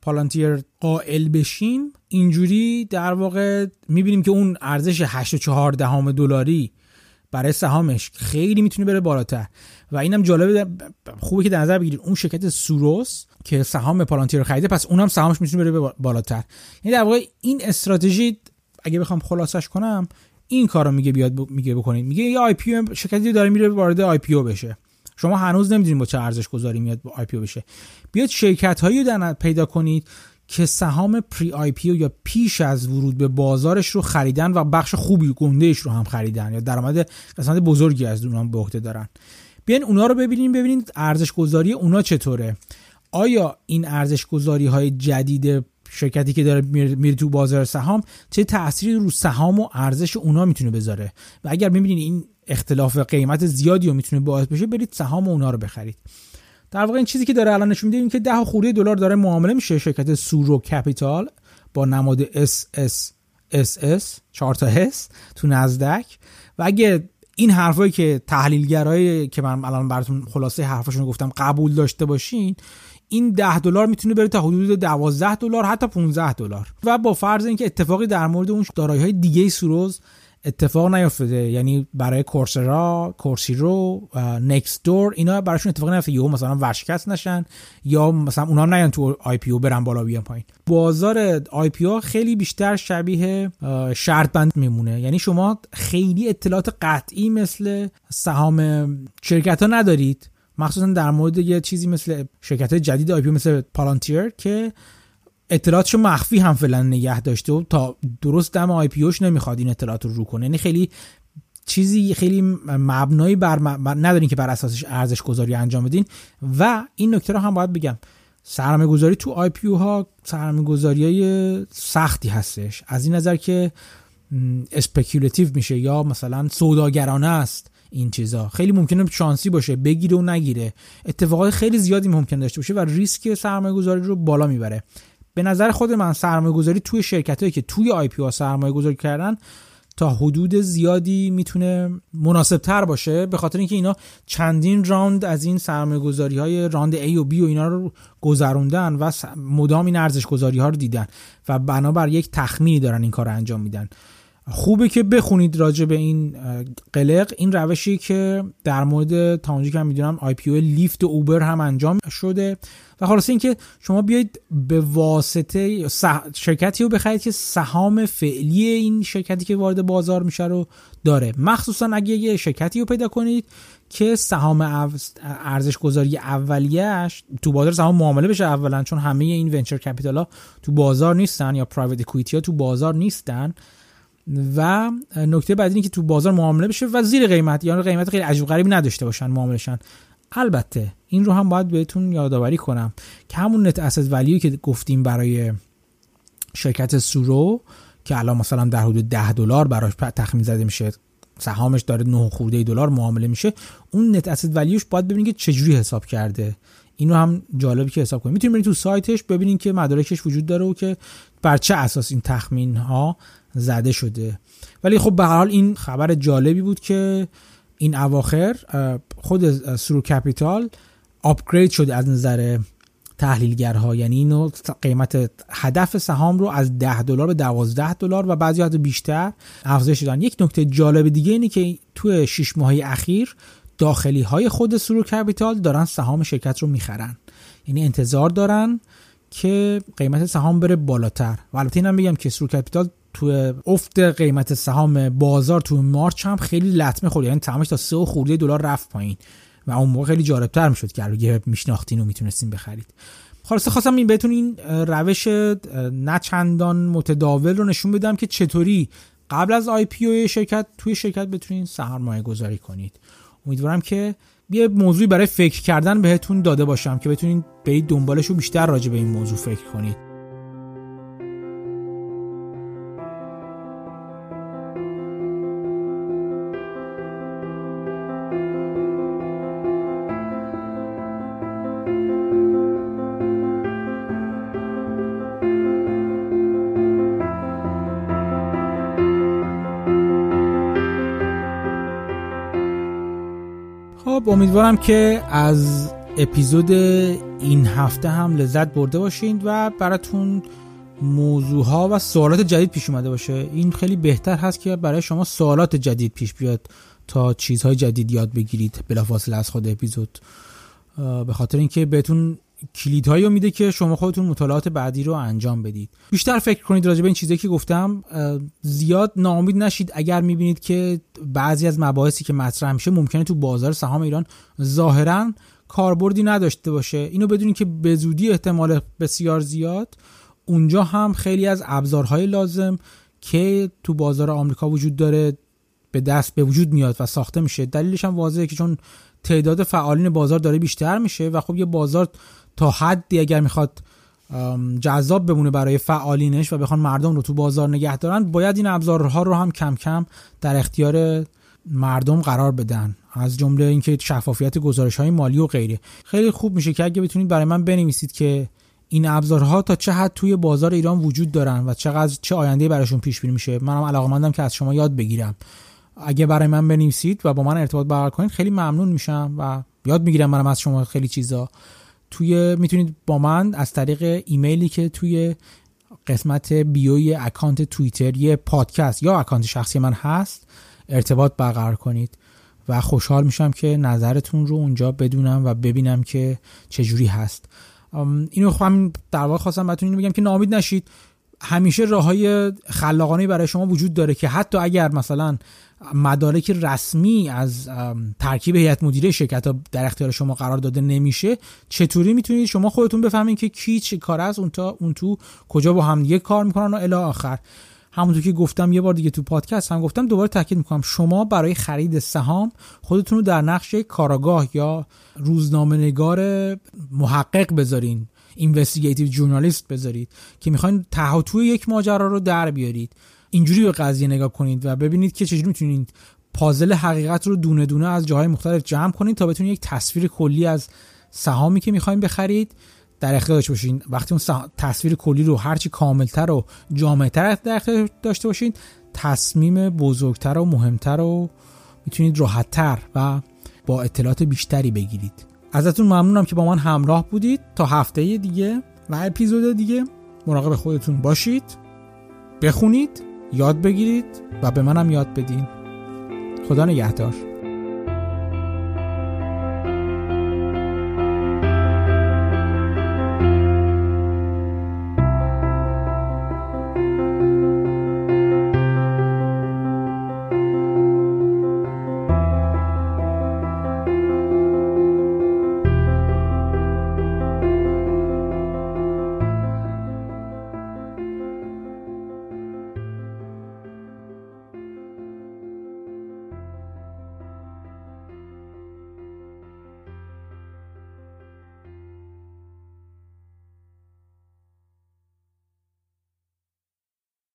Speaker 1: پالانتیر قائل بشیم اینجوری در واقع می‌بینیم که اون ارزش 8.4 دهم دلاری برای سهامش خیلی می‌تونه بره بالاتر. و اینم جالبه خوبه که در نظر بگیرید اون شرکت SuRo که سهام Palantir رو خریده پس اونم سهامش می‌تونه بره بالاتر. یعنی در واقع این استراتژی اگه بخوام خلاصش کنم این کار رو میگه بیاد میگه بکنید. میگه یه IPO شرکتی داره میره وارد IPO بشه. شما هنوز نمی‌دونید با چه ارزش گذاری میاد با IPO بشه. بیاد شرکت هایی رو پیدا کنید که سهام pre-IPO یا پیش از ورود به بازارش رو خریدن و بخش خوبی گندهش رو هم خریدن یا درآمد قسمت بزرگی از اونها به عهده دارن. بیاین اونا رو ببینیم ببینید ارزش گذاری اونا چطوره. آیا این ارزش گذاری های جدید شرکتی که داره میره تو بازار سهام چه تأثیری رو سهام و ارزش اونا می‌تونه بذاره؟ و اگر ببینید این اختلاف قیمت زیادی رو می‌تونه باعث بشه برید سهام اونا رو بخرید. در واقع این چیزی که داره الان نشون میده این که 10 خوری دلار داره معامله میشه. شرکت سورو کپیتال با نماد اس 4 تا S تو نزدک و اگه این حرفایی که تحلیلگرایی که من الان براتون خلاصه حرفاشون گفتم قبول داشته باشین این 10 دلار می‌تونه بره تا حدود 12 دلار حتی 15 دلار. و با فرض اینکه اتفاقی در مورد اون دارایی های دیگه SuRo اتفاق نیافتاده یعنی برای Coursera Course Hero Nextdoor اینا براشون اتفاق نیافتاده یهو مثلا ورشکست نشن یا مثلا اونا نیان تو IPO برن بالا بیان پایین. بازار IPO خیلی بیشتر شبیه شرط بندی میمونه. یعنی شما خیلی اطلاعات قطعی مثل سهام شرکت ها ندارید. مخصوصا در مورد یه چیزی مثل شرکت جدید IPO مثل Palantir که اطلاعاتشو مخفی هم فعلا نگه داشته و تا درست دم IPO ش نمی‌خواد این اطلاعات رو رو کنه. یعنی خیلی چیزی خیلی مبنایی بر, ندارین که بر اساسش ارزش گذاری انجام بدین. و این نکته رو هم باید بگم. سرمایه گذاری تو IPO ها سرمایه گذاری های سختی هستش. از این نظر که speculative میشه یا مثلا سوداگرانه است. این چیزا. خیلی ممکنه شانسی باشه بگیره و نگیره. اتفاقات خیلی زیادی ممکن داشته باشه و ریسک سرمایه گذاری رو بالا می‌بره. به نظر خود من سرمایه گذاری توی شرکت هایی که توی IPO سرمایه گذاری کردن تا حدود زیادی می‌تونه مناسب تر باشه. به خاطر اینکه اینا چندین راند از این سرمایه گذاری های راند A و B و اینا رو گذروندن و مدام این ارزش گذاری ها رو دیدن و بنابر یک تخمینی دارن این کار رو انجام میدن. خوبه که بخونید راجع به این قلق. این روشی که در مورد تا اونجا که می‌دونم IPO لیفت اوبر هم انجام شده. و خلاصه اینکه شما بیاید به واسطه شرکتی رو بخرید که سهام فعلی این شرکتی که وارد بازار میشه رو داره. مخصوصا اگه یه شرکتی رو پیدا کنید که سهام ارزش گذاری اولیش تو بازار سهام معامله بشه اولا چون همه این venture capital ها تو بازار نیستن یا پرایوت اکوئیتی ها تو بازار نیستن. و نکته بعدی اینه که تو بازار معامله بشه و زیر قیمت یا قیمت خیلی عجیب غریبی نداشته باشن معاملشن البته این رو هم باید بهتون یادآوری کنم که همون نت اسید ولیو که گفتیم برای شرکت سورو که الان مثلا در حدود 10 دلار براش تخمین زده میشه سهامش داره 9 خورده دلار معامله میشه اون نت اسید ولیوش باید ببینید که چجوری حساب کرده. اینو هم جالبی که حساب کنید. می‌تونید برید تو سایتش ببینید که مدارکش وجود داره و که بر چه اساس این تخمین ها زده شده. ولی خب به هر حال این خبر جالبی بود که این اواخر خود سرو کپیتال آپگرید شده از نظر تحلیلگرها. یعنی اینو قیمت هدف سهام رو از 10 دلار به 12 دلار و بعضی حتی بیشتر افزایش دادن. یک نکته جالب دیگه اینه که توی 6 ماهه اخیر داخلی های خود سرو کپیتال دارن سهام شرکت رو می‌خرن. یعنی انتظار دارن که قیمت سهام بره بالاتر. و البته اینم بگم که سرو کپیتال تو افت قیمت سهام بازار تو مارچ هم خیلی لطمه خورد. یعنی تمامش تا 3 خورده دلار رفت پایین و اون موقع خیلی جالبتر می‌شد که اگه میشناختین و می‌تونستین بخرید. خلاصه خواستم این بهتون این روش نه چندان متداول رو نشون بدم که چطوری قبل از آی پی شرکت توی شرکت بتونین سرمایه گذاری کنید. امیدوارم که یه موضوعی برای فکر کردن بهتون داده باشم که بتونین برید دنبالش و بیشتر راجع به این موضوع فکر کنید. خب امیدوارم که از اپیزود این هفته هم لذت برده باشین و براتون موضوع ها و سوالات جدید پیش اومده باشه. این خیلی بهتر هست که برای شما سوالات جدید پیش بیاد تا چیزهای جدید یاد بگیرید بلافاصله از خود اپیزود. به خاطر اینکه بهتون کلیدهایی رو میده که شما خودتون مطالعات بعدی رو انجام بدید. بیشتر فکر کنید راجع به این چیزی که گفتم زیاد ناامید نشید. اگر می‌بینید که بعضی از مباحثی که مطرح میشه ممکنه تو بازار سهام ایران ظاهرا کاربردی نداشته باشه. اینو بدونید که به زودی احتمال بسیار زیاد. اونجا هم خیلی از ابزارهای لازم که تو بازار آمریکا وجود داره به دست به وجود میاد و ساخته میشه. دلیلش هم واضحه که چون تعداد فعالین بازار داره بیشتر میشه و خب یه بازار تا حدی اگر می‌خواد جذاب بمونه برای فعالینش و بخوان مردم رو تو بازار نگه دارن باید این ابزارها رو هم کم کم در اختیار مردم قرار بدن. از جمله اینکه شفافیت گزارش های مالی و غیره. خیلی خوب میشه که اگه بتونید برای من بنویسید که این ابزارها تا چه حد توی بازار ایران وجود دارن و چقدر چه آینده براشون پیش بینی میشه منم علاقمندم که از شما یاد بگیرم. اگه برای من بنویسید و با من ارتباط برقرار کنید خیلی ممنون میشم و یاد می‌گیرم منم از شما خیلی چیزا. توی می‌تونید با من از طریق ایمیلی که توی قسمت بیوی اکانت توییتر یه پادکست یا اکانت شخصی من هست ارتباط برقرار کنید و خوشحال میشم که نظرتون رو اونجا بدونم و ببینم که چجوری هست. اینو خواهم در واقع خواستم بهتون اینو بگم که نامید نشید. همیشه راه های خلاقانه برای شما وجود داره که حتی اگر مثلا مدارک رسمی از ترکیب هیئت مدیره شرکت ها در اختیار شما قرار داده نمیشه چطوری می‌تونید شما خودتون بفهمید که کی چه کار است اون تا اون تو کجا با هم دیگه کار می‌کنن و الی آخر. همونطور که گفتم یه بار دیگه تو پادکست هم گفتم دوباره تاکید می‌کنم شما برای خرید سهام خودتون رو در نقش کاراگاه یا روزنامه نگار محقق بذارین. اینوستیگیتیو جورنالیست بذارید که می‌خواین تهاتوی یک ماجرا رو در بیارید. اینجوری به قضیه نگاه کنید و ببینید که چجوری می‌تونید پازل حقیقت رو دونه دونه از جاهای مختلف جمع کنید تا بتونید یک تصویر کلی از سهامی که می‌خوایم بخرید در اختیار داشته باشین. وقتی اون تصویر کلی رو هرچی کاملتر و جامعتر در اختیار داشته باشید تصمیم بزرگتر و مهمتر و می‌تونید راحتتر و با اطلاعات بیشتری بگیرید. ازتون ممنونم که با من همراه بودید تا هفته دیگه و اپیزود دیگه. مراقب خودتون باشید بخونید یاد بگیرید و به منم یاد بدین. خدا نگهدار.